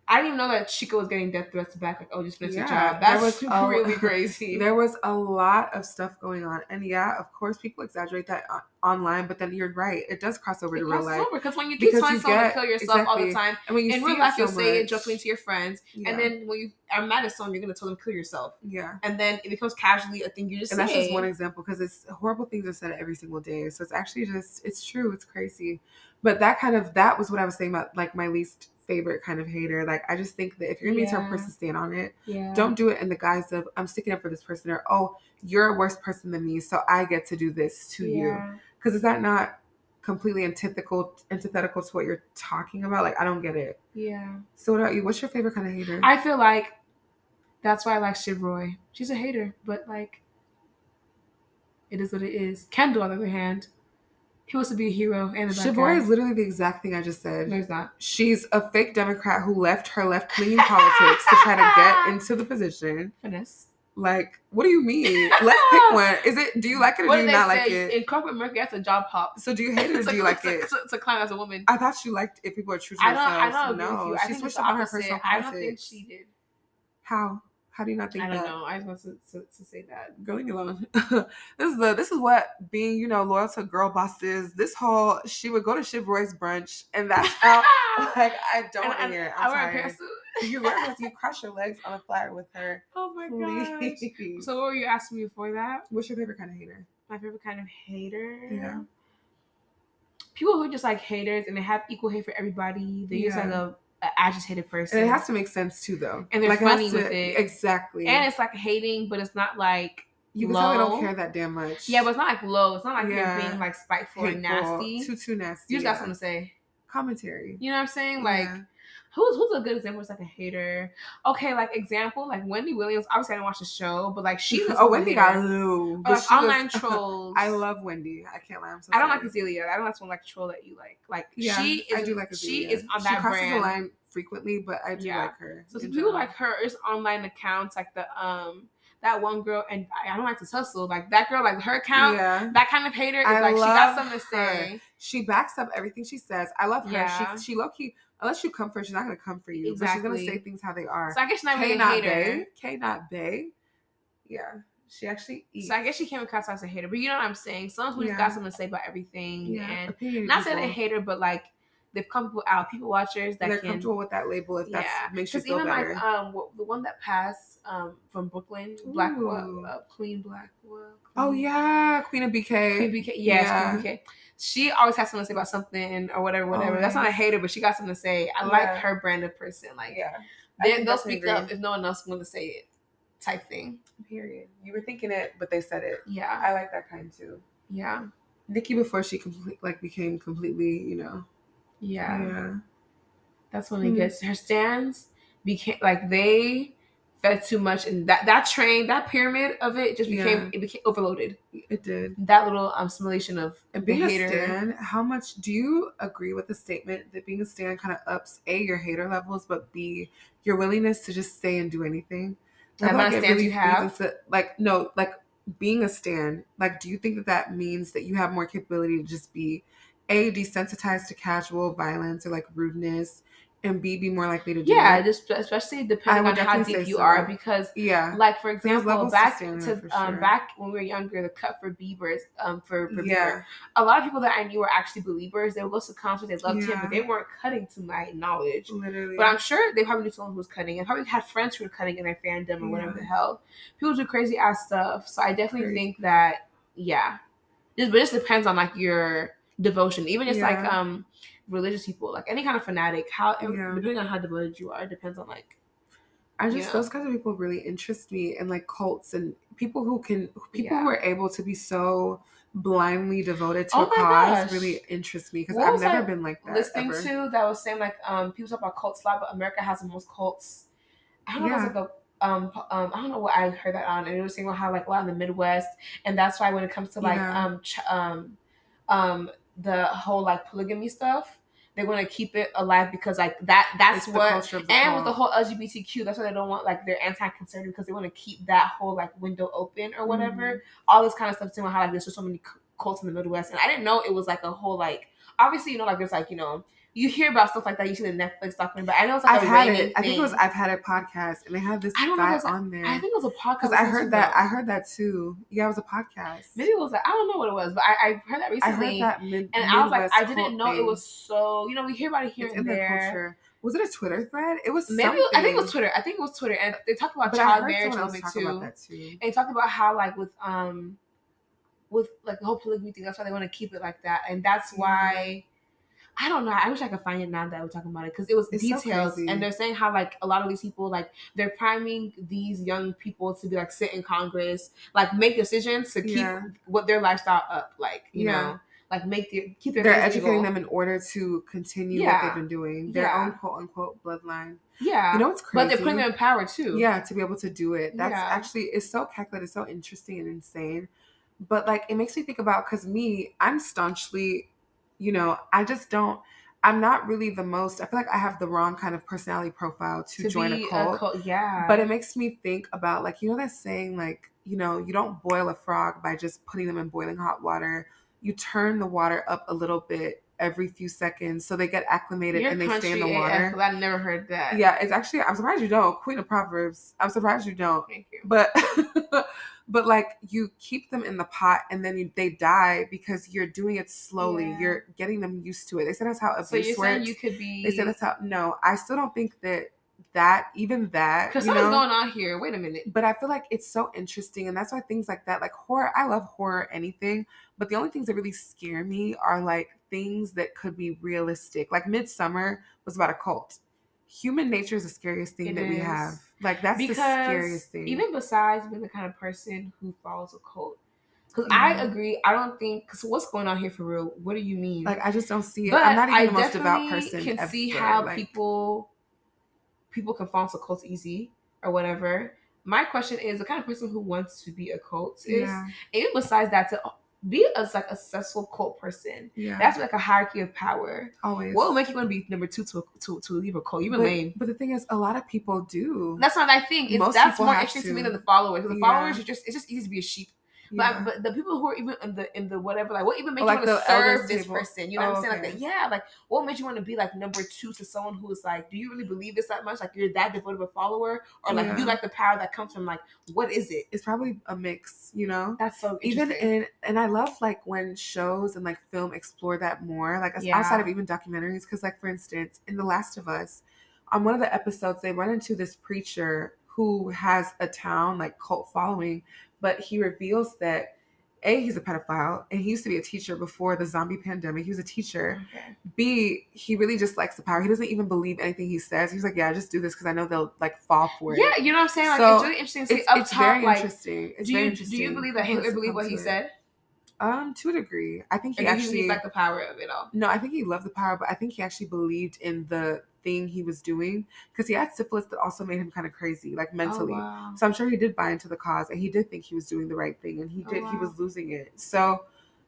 I didn't even know that Chico was getting death threats back. Like, oh, just finish Yeah, your job. That's was a- really crazy. There was a lot of stuff going on, and yeah, of course, people exaggerate that online. But then you're right; it does cross over It to real life. because when you keep telling someone get- to kill yourself all the time, And when you in real life so you'll say it jokingly to your friends, yeah. and then when you are mad at someone, you're gonna tell them to kill yourself, yeah, and then it becomes casually a thing you just and that's just one example because it's horrible things are said every single day. So it's actually just it's true. It's crazy. But that kind of that was what I was saying about like my least favorite kind of hater. Like I just think that if you're gonna be a terrible Yeah. person, stand on it. yeah. Don't do it in the guise of I'm sticking up for this person or oh you're a worse person than me, so I get to do this to you. Because is that not completely antithetical antithetical to what you're talking about like i don't get it Yeah. so what about you what's your favorite kind of hater I feel like that's why I like Shiv Roy. She's a hater, but like it is what it is. Kendall, on the other hand, he wants to be a hero and a bad Shiv Roy guy. is literally the exact thing i just said No, he's not. she's a fake democrat who left her left-leaning politics to try to get into the position Finesse. like what do you mean let's pick one is it do you like it or What do you not say? like it In corporate America, that's a job hop. so do you hate it or do you like it it's a- It's a climb as a woman. i thought you liked if people are true to I don't. I don't agree with you. I she switched up on her personal I don't think she did. how how do you not think I don't that know. I just want to, to, to say that. Girl, leave me alone. this is the this is what being, you know, loyal to girl boss is. This whole she would go to Shiv Roy's brunch and that's how like I don't And- want to hear. I I'm wear a tired. pantsuit. You wear with you cross your legs on a flyer with her. Oh my gosh. So what were you asking me before that? What's your favorite kind of hater? My favorite kind of hater. Yeah. People who are just like haters and they have equal hate for everybody. They use like a, agitated person. And it has to make sense too though. And they're like, funny to- with it. Exactly. and it's like hating, but it's not like you can tell they low. don't care that damn much. yeah, but it's not like low. It's not like Yeah. you're being like spiteful and Hateful, nasty. Too too nasty. you just got something to say. commentary. You know what I'm saying? Like Yeah. Who's who's a good example of like a hater? Okay, like example, like Wendy Williams. Obviously, I didn't watch the show, but like she's oh Wendy got hater. Or, like she was- online trolls. I love Wendy. I can't lie. I'm so I don't sorry. like Azealia. I don't like someone like troll that you like. Like Yeah, she is. I do like She is on that She crosses brand. the line frequently, but I do Yeah. like her. So people general. like her is online accounts like the um that one girl and I, I don't like to tussle like that girl like her account Yeah, that kind of hater is I like she got something to her. say. she backs up everything she says. I love her. Yeah. She she low key. Unless you come for her, she's not gonna come for you. Exactly. But she's gonna say things how they are. So I guess she's not K really a not hater. Bay. K not Bay. Yeah, she actually eats. So I guess she came across as a hater, but you know what I'm saying. Who just Yeah. got something to say about everything, yeah, and opinionated not saying a hater, but like they've come people out, people watchers that And they're can. comfortable with that label if that Yeah, makes you because feel even better. like um w- the one that passed um from Brooklyn, Black Ooh. uh, Queen Blackwell. oh yeah, Queen of BK. Queen BK. Yes, Yeah. Queen BK. She always has something to say about something or whatever, whatever. Oh, That's not a hater, but she got something to say. I Yeah. like her brand of person. Like yeah, they, they'll speak up if no one else want to say it, type thing. Period. You were thinking it, but they said it. Yeah, I like that kind too. yeah, Nicki before she complete like became completely, you know. yeah. Yeah. That's when it Hmm. gets her stands became like they fed too much, and that that train, that pyramid of it, just became Yeah. it became overloaded. It did. That little um simulation of And being a hater. stan, how much do you agree with the statement that being a stan kind of ups a your hater levels, but b your willingness to just say and do anything? The I feel amount of it you have? like no, like being a stan. Like, do you think that that means that you have more capability to just be a desensitized to casual violence or like rudeness, and b be more likely to do Yeah, it? just especially depending on how deep you so. are, because yeah, like for example, levels to back to on for um back when we were younger, the cut for Bieber's um for, for Bieber. yeah, A lot of people that I knew were actually Beliebers. They would go to concerts, they loved him, Yeah. but they weren't cutting to my knowledge. literally. But I'm sure they probably knew someone who was cutting, and probably had friends who were cutting in their fandom or whatever the hell. People do crazy ass stuff. So I definitely Crazy. think that yeah, just but it just depends on like your devotion. Even just like um religious people, like any kind of fanatic, how Yeah. depending on how devoted you are, it depends on like I just Yeah. those kinds of people really interest me and like cults and people who can people Yeah. who are able to be so blindly devoted to Oh a cause gosh. really interest me because I've never I been like that. listening ever. to that was saying like um people talk about cults a lot, but America has the most cults. I don't know like a um, um I don't know what I heard that on, and it was saying about how like a lot in the Midwest, and that's why when it comes to like Yeah. um ch- um um the whole like polygamy stuff, they want to keep it alive because like that that's It's what. culture of the And with the whole LGBTQ, that's why they don't want like they're anti-conservative because they want to keep that whole like window open or whatever. Mm-hmm. All this kind of stuff. Saying how like there's just so many cults in the Midwest, and I didn't know it was like a whole like obviously you know like there's like you know you hear about stuff like that. You see the Netflix documentary, but I know it's like I've had it. I think it was I've had a podcast and they had this I guy was- on there. I think it was a podcast. because I heard that them. I heard that too. Yeah, it was a podcast. maybe it was like I don't know what it was, but I, I heard that recently. I heard that mid- and I was like, I didn't know it was so. You know, we hear about it here It's and in the there. culture. Was it a Twitter thread? It was Maybe something. I think it was Twitter. I think it was Twitter, and they talked about But child marriage a someone little else bit talk too. about that too. and he talked about how like with um with like the whole polygamy thing that's why they want to keep it like that and that's why i don't know i wish i could find it now that we're talking about it because it was It's details crazy. and they're saying how like a lot of these people like they're priming these young people to be like sit in congress like make decisions to keep Yeah. what their lifestyle up like you Yeah. know like make their keep their They're educating legal. them in order to continue Yeah. what they've been doing, their own quote unquote bloodline. yeah You know what's crazy? but they're putting them in power too yeah to be able to do it that's actually it's so calculated it's so interesting and insane but like it makes me think about because me i'm staunchly you know i just don't i'm not really the most i feel like i have the wrong kind of personality profile to, join a cult cult yeah. but it makes me think about like you know that saying like you know you don't boil a frog by just putting them in boiling hot water. You turn the water up a little bit every few seconds so they get acclimated You're and they stay in the water. AF, water. 'cause i never heard that. Yeah it's actually i'm surprised you don't. Queen of proverbs i'm surprised you don't. Thank you. But but like you keep them in the pot and then you, they die because you're doing it slowly Yeah. you're getting them used to it they said that's how so abuse you're saying works you could be they said that's how no i still don't think that that even that Because something's know going on here. Wait a minute. but i feel like it's so interesting and that's why things like that like horror i love horror anything but the only things that really scare me are like things that could be realistic like Midsommar was about a cult human nature is the scariest thing It that we have like that's because the scariest thing even besides being the kind of person who follows a cult, because I Mhm. agree, I don't think because what's going on here for real? What do you mean? Like I just don't see it. but I'm not even I the most devout person. can ever. see how like, people people can fall into cults easy or whatever. My question is the kind of person who wants to be a cult is Yeah, even besides that to be a like a successful cult person. yeah. That's like a hierarchy of power. always. What will make you want to be number two to to, to leave a cult? But, lame. but the thing is, a lot of people do. That's not I think. It's, Most that's more interesting to. me than the followers. 'cause the Yeah. followers are just it's just easy to be a sheep. Yeah. But but the people who are even in the in the whatever like what even oh, makes like you want to serve this person? You know what Oh, I'm saying? Like okay. that, yeah. Like what makes you want to be like number two to someone who is like, do you really believe this that much? Like you're that devoted of a follower, or like Yeah. you like the power that comes from like what is it? it's probably a mix, you know. That's so Even in and I love like when shows and like film explore that more, like Yeah. outside of even documentaries. Because like for instance, in The Last of Us, on one of the episodes, they run into this preacher who has a town like cult following, but he reveals that a he's a pedophile and he used to be a teacher before the zombie pandemic. He was a teacher. Okay. B, he really just likes the power. He doesn't even believe anything he says. He's like, yeah, just do this because I know they'll like fall for it. Yeah, you know what I'm saying? Like So, it's really interesting to see it's, up it's top. very like, interesting. It's do very you interesting. do you believe that who has Hitler to believed come what he it. said? Um, to a degree, I think he actually. he's like the power of it all? no, I think he loved the power, but I think he actually believed in the thing he was doing because he had syphilis that also made him kind of crazy, like oh, mentally. Oh, wow. So I'm sure he did buy into the cause and he did think he was doing the right thing and he Oh, did he was losing it. So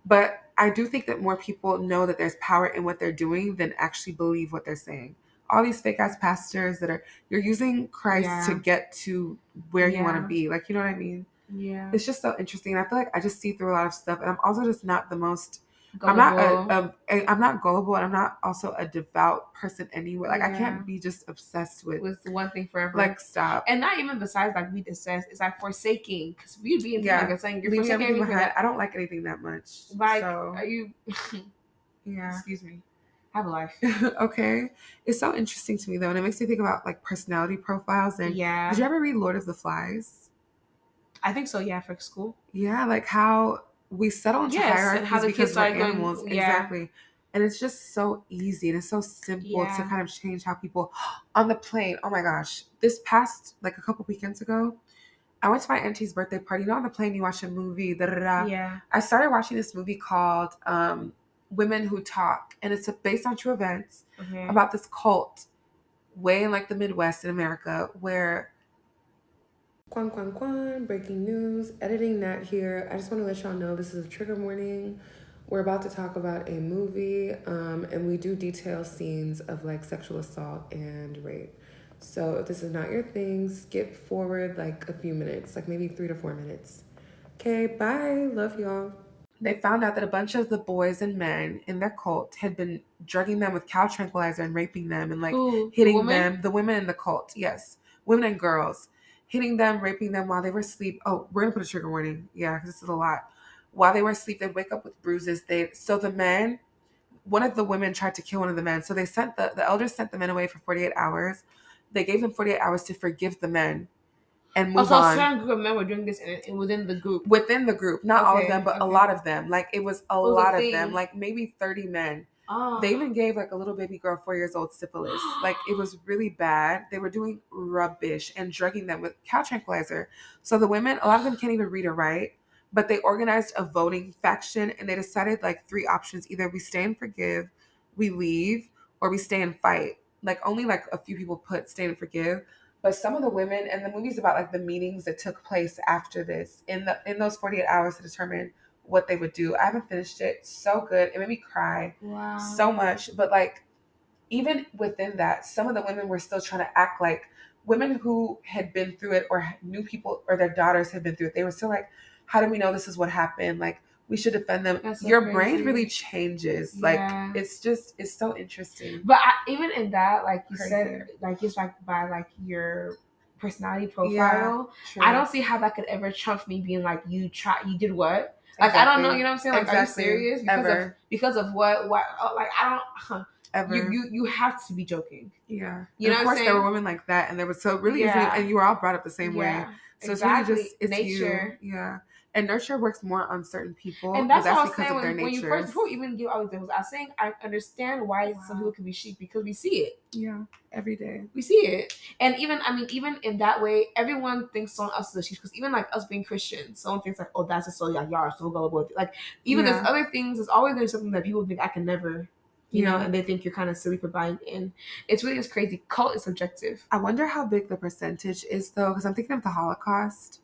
but I do think that more people know that there's power in what they're doing than actually believe what they're saying. All these fake ass pastors that are you're using Christ Yeah. to get to where you want to be. Like you know what I mean? yeah. It's just so interesting. I feel like I just see through a lot of stuff and I'm also just not the most I'm not Gullible. Um, a, I'm not gullible and I'm not also a devout person anyway. Like I can't be just obsessed with with one thing forever. like stop. and not even besides like we discussed, it's like forsaking. Because if you be into Yeah. like I'm saying you're Leave forsaking everything everything behind. that I don't like anything that much. like so are you yeah. excuse me. Have a life. okay. It's so interesting to me though, and it makes me think about like personality profiles. And yeah. did you ever read Lord of the Flies? I think so, yeah, for school. Yeah, like how we settle into Yes, hierarchies because we're going- animals. yeah. Exactly. And it's just so easy and it's so simple to kind of change how people on the plane. Oh my gosh. This past like a couple weekends ago, I went to my auntie's birthday party. You know, on the plane you watch a movie, da da da. yeah. I started watching this movie called um, Women Who Talk, and it's based on true events Okay. about this cult way in like the Midwest in America where Quan Quan Quan, breaking news, editing Nat here. I just want to let y'all know this is a trigger warning. We're about to talk about a movie, um, and we do detail scenes of like sexual assault and rape. So if this is not your thing, skip forward like a few minutes, like maybe three to four minutes. Okay, bye. Love y'all. They found out that a bunch of the boys and men in their cult had been drugging them with cow tranquilizer and raping them and like Who? hitting Woman? them, the women in the cult, yes, women and girls, hitting them, raping them while they were asleep. Oh, we're gonna put a trigger warning, yeah, because this is a lot. While they were asleep, they'd wake up with bruises. They so the men, one of the women tried to kill one of the men, so they sent the the elders sent the men away for forty eight hours. They gave them forty eight hours to forgive the men and move Also, on certain group of men were doing this in, in within the group. within the group. Not all of them, but a lot of them. Like it was a was a lot of them, like maybe thirty men. Oh. They even gave like a little baby girl, four years old, syphilis. like it was really bad. They were doing rubbish and drugging them with cow tranquilizer. So the women, a lot of them can't even read or write, but they organized a voting faction and they decided like three options: either we stay and forgive, we leave, or we stay and fight. Like only like a few people put stay and forgive. But some of the women, and the movie's about like the meetings that took place after this in the in those forty eight hours to determine what they would do. I haven't finished it. So good. It made me cry wow. so much but like even within that some of the women were still trying to act like women who had been through it or knew people or their daughters had been through it they were still like how do we know this is what happened like we should defend them so your crazy. brain really changes like it's just it's so interesting But I, even in that, like you Crazy. said, like it's like by like your personality profile. True. I don't see how that could ever trump me being like you try you did what like I don't know you know what I'm saying? Like Exactly. are you serious? Because of because of what what oh, like I don't huh. ever. You you you have to be joking. Yeah. You And know of what I'm course there were women like that and there was so really Yeah. and you were all brought up the same way. So exactly. it's really just it's nature. You yeah and nurture works more on certain people and but that's, what I was because saying. of their when, when you first before we even give all these examples I was saying I understand why some people can be sheep because we see it. Yeah every day. We see it. And even i mean even in that way everyone thinks someone else is a sheep because even like us being christians someone thinks like oh that's a so yeah y'all are so gullible like even there's other things there's always there's something that people think i can never you know Yeah. and they think you're kind of silly for buying in. It's really just crazy. Cult is subjective. I wonder how big the percentage is though, because I'm thinking of the Holocaust.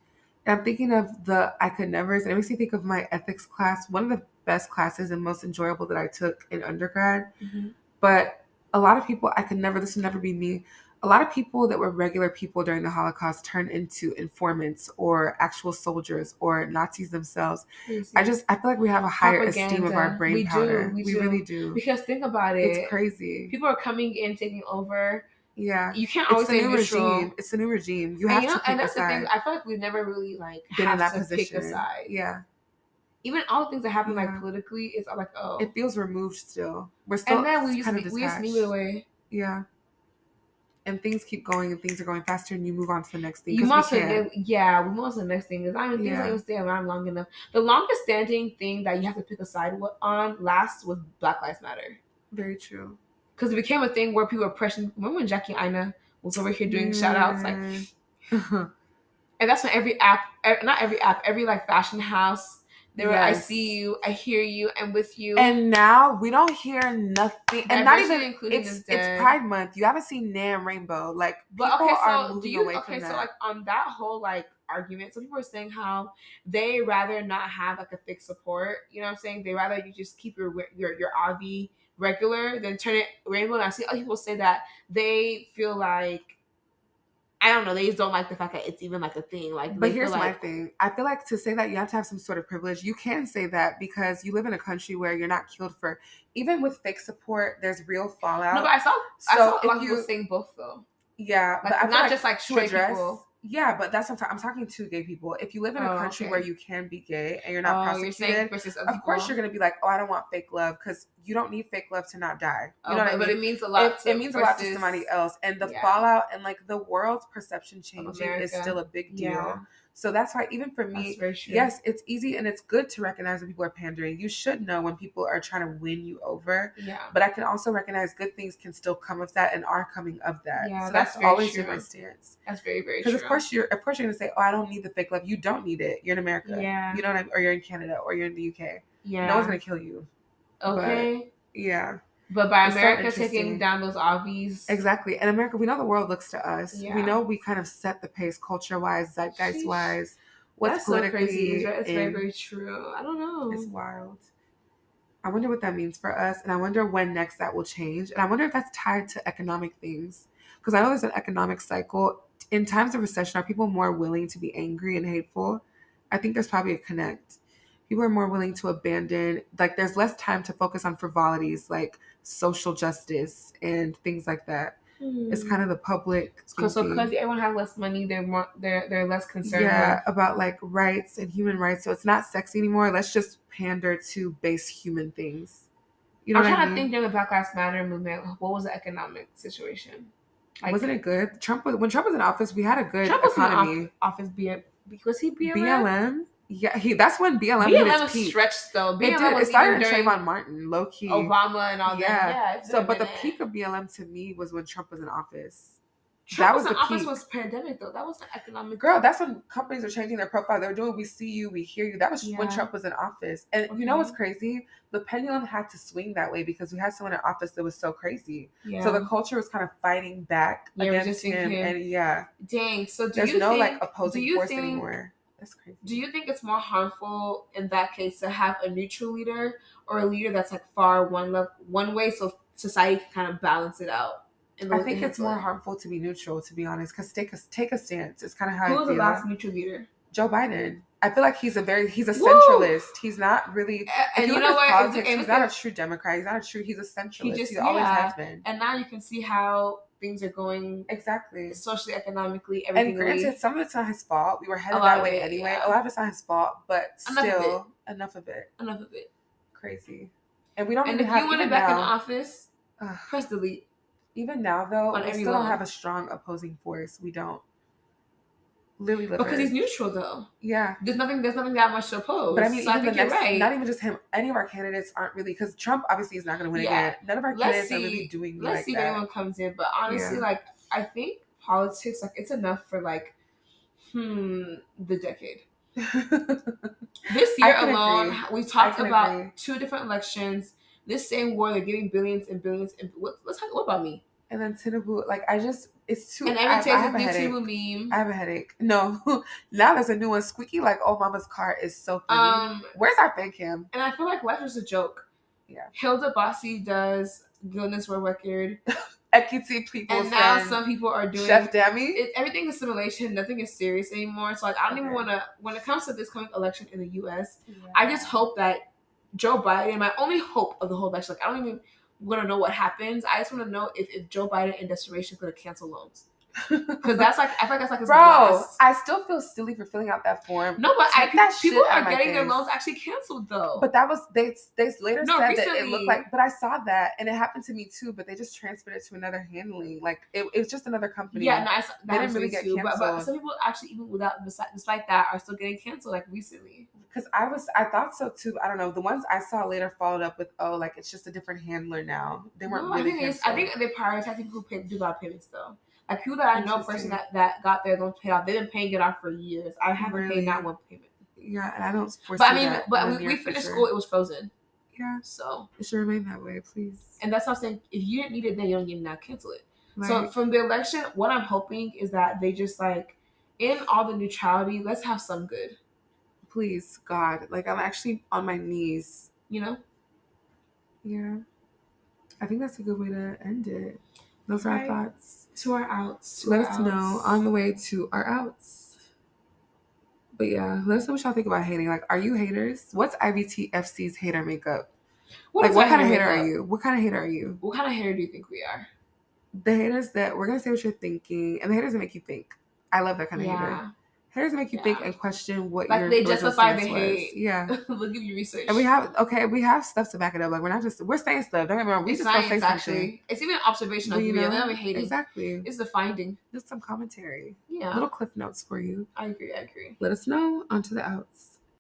I'm thinking of the I could nevers, and it makes me think of my ethics class, one of the best classes and most enjoyable that I took in undergrad. Mm-hmm. But a lot of people, I could never, this would never be me. A lot of people that were regular people during the Holocaust turned into informants or actual soldiers or Nazis themselves. I just, I feel like we have a higher esteem of our Propaganda. brain We do, we we do. really do. because think about it It's crazy. people are coming in taking over Yeah. you can't always It's the say new neutral regime. It's a new regime. You and, have you know, to pick and a that's the side. thing. I feel like we've never really like Been in that to position. pick a side. Yeah. Even all the things that happen Yeah. like politically, it's like oh, It feels removed still. We're still and then we just kind of we just move it away. Yeah. And things keep going and things are going faster and you move on to the next thing. You we must have, yeah. We must. The next thing is I mean things Yeah. you stay around long enough. The longest standing thing that you have to pick a side on last was Black Lives Matter Very true. Because it became a thing where people were pressing. Remember when Jackie Aina was over here doing shout outs like, mm. and that's when every app, not every app, every like fashion house They were, I see you, I hear you, I'm with you. And now we don't hear nothing, and not even and inclusion it's it's. Pride Month. You haven't seen Nam Rainbow. Like But people okay, are moving you away okay? from So that. like on that whole like argument, some people are saying how they rather not have like a fixed support. You know what I'm saying? They rather you just keep your your your RV regular than turn it rainbow. And I see other people say that they feel like I don't know. They just don't like the fact that it's even like a thing. Like, But here's my thing. I feel like to say that you have to have some sort of privilege. You can say that because you live in a country where you're not killed for even with fake support, there's real fallout. No, but I saw I so saw a lot of people saying both though. yeah, Like but I not like just like straight address people. yeah, but that's what I'm, ta- I'm talking to gay people. If you live in a Oh, country okay. where you can be gay and you're not Oh, you're prosecuted, of course you're gonna be like, oh, I don't want fake love because you don't need fake love to not die. You know oh, what I Oh, but mean? it means a lot. it, to, it means a lot to somebody else and the yeah. fallout and like the world's perception changing is still a big deal Yeah, so that's why even for me yes it's easy and it's good to recognize when people are pandering you should know when people are trying to win you over Yeah. but i can also recognize good things can still come of that and are coming of that Yeah, so that's that's, always true. my stance That's very, very true. because of course you're of course you're gonna say oh i don't need the fake love you don't need it you're in america Yeah. you know what I mean? or you're in canada or you're in the uk yeah. no one's gonna kill you okay. yeah But, by It's America interesting. taking down those RVs, Exactly. and America, we know the world looks to us. Yeah. We know we kind of set the pace culture wise, zeitgeist wise. What's that's so politically crazy. It's, very- very, very true. I don't know. It's wild. I wonder what that means for us, and I wonder when next that will change. And I wonder if that's tied to economic things, because I know there's an economic cycle. In times of recession, are people more willing to be angry and hateful? I think there's probably a connect. People are more willing to abandon, like, there's less time to focus on frivolities like social justice and things like that. It's hmm. kind of the public. so because everyone has less money, they're more they're they're less concerned. yeah, with- about like rights and human rights. So it's not sexy anymore. Let's just pander to base human things. You know I'm trying I to think during the Black Lives Matter movement, what was the economic situation? Like, Wasn't it good? Trump was when Trump was in office, we had a good Trump was economy. off- office? B- was he BLM? BLM, yeah, he. That's when BLM, BLM was peak. stretched though. It BLM did. It started during Trayvon Martin, low key. Obama and all Yeah. that. Yeah. So, but the peak of BLM to me was when Trump was in office. Trump that was was the office peak. was pandemic though. That was the economic. Girl, that's when companies are changing their profile. They're doing "We see you, we hear you." That was when Trump was in office. And you know what's crazy? The pendulum had to swing that way because we had someone in office that was so crazy. yeah. So the culture was kind of fighting back Yeah, against him, him. and yeah, dang. So do there's you no think, like opposing force think, anymore. That's crazy. Do you think it's more harmful in that case to have a neutral leader or a leader that's like far one love one way, so society can kind of balance it out? I think in it's more harmful to be neutral, to be honest, because take a take a stance. It's kind of how Who I was the last neutral leader? Joe Biden. I feel like he's a very he's a Woo! centralist. He's not really. And, and you know what? Politics, he's not a true Democrat. He's not a true. He's a centralist. He, just- always yeah. has been. and now you can see how things are going Exactly. socially, economically, everything. And granted, some of it's not his fault. We were headed that way it, anyway. yeah. A lot of it's not his fault, but Enough of still, enough of it. enough of it. Crazy. And we don't And if have you want it back in office, Ugh. press delete. even now though, we every still don't have a strong opposing force. We don't. Lily Because he's neutral though. yeah. There's nothing. There's nothing that much to oppose. But I mean, so I think next, you're right. not even just him. Any of our candidates aren't really because Trump obviously is not going to win Yeah. again. None of our Let's candidates are see- really doing Let's like see if that. anyone comes in. But honestly, Yeah. like I think politics, like it's enough for like, hmm, the decade. This year alone, agree. we talked about agree. two different elections. This same war, they're giving billions and billions. And what, let's talk. What about me? and then Tinubu, like I just, it's too. And I, every I time have a headache. new Tinubu meme. I have a headache. No, now there's a new one. Squeaky like oh mama's car is so funny. Um, Where's our fan cam? and I feel like life is a joke. Yeah. Hilda Baci does Guinness World Record, Ekiti people and now some people are doing Chef Dammy. it, everything is simulation. Nothing is serious anymore. So like, I don't even want to. When it comes to this coming election in the U.S., I just hope that Joe Biden. My only hope of the whole election, like I don't even want to know what happens. I just want to know if, if Joe Biden in desperation going to cancel loans because that's like I feel like that's like his Bro, last. I still feel silly for filling out that form. No, but I, think people are getting their loans actually canceled though. But that was they. They later No, said that it looked like. But I saw that, and it happened to me too. But they just transferred it to another handling. Like it, it was just another company. yeah, no, I saw, that didn't really get too. But, but some people actually even without despite, that are still getting canceled like recently. Because I was, I thought so too. I don't know. The ones I saw later followed up with, oh, like it's just a different handler now. They weren't No, I think I think they prioritize people who pay, do lot payments though. Like people that I know, person that, that got their loans paid off, they've been paying it off for years. I haven't Really? paid not one payment. Yeah, and I don't foresee But I mean, but we, we finished school. It was frozen. Yeah, So, it should remain that way, please. and that's what I'm saying. If you didn't need it then, you don't need it now. Cancel it. Like, So from the election, what I'm hoping is that they just like, in all the neutrality, let's have some good. please, God, like I'm actually on my knees. You know. Yeah, I think that's a good way to end it. Those are Right. our thoughts. To our outs. to let our us know on the way to our outs. But yeah, let us know what y'all think about hating. Like, are you haters? What's IBTFC's hater makeup? What like, what kind of hater are you? What kind of hater are you? What kind of hater do you think we are? The haters that we're gonna say what you're thinking, and the haters that make you think. I love that kind of hater. Haters make you think and question what Like, your they justify the stance was. hate. Yeah. we'll give you research. And we have okay, we have stuff to back it up. Like we're not just we're saying stuff. Don't get me wrong. We it's just gonna say science something. actually. It's even observational. But, you know, even hating. Exactly. It's the finding. Just some commentary. Yeah, Little cliff notes for you. I agree. I agree. Let us know. On to the outs.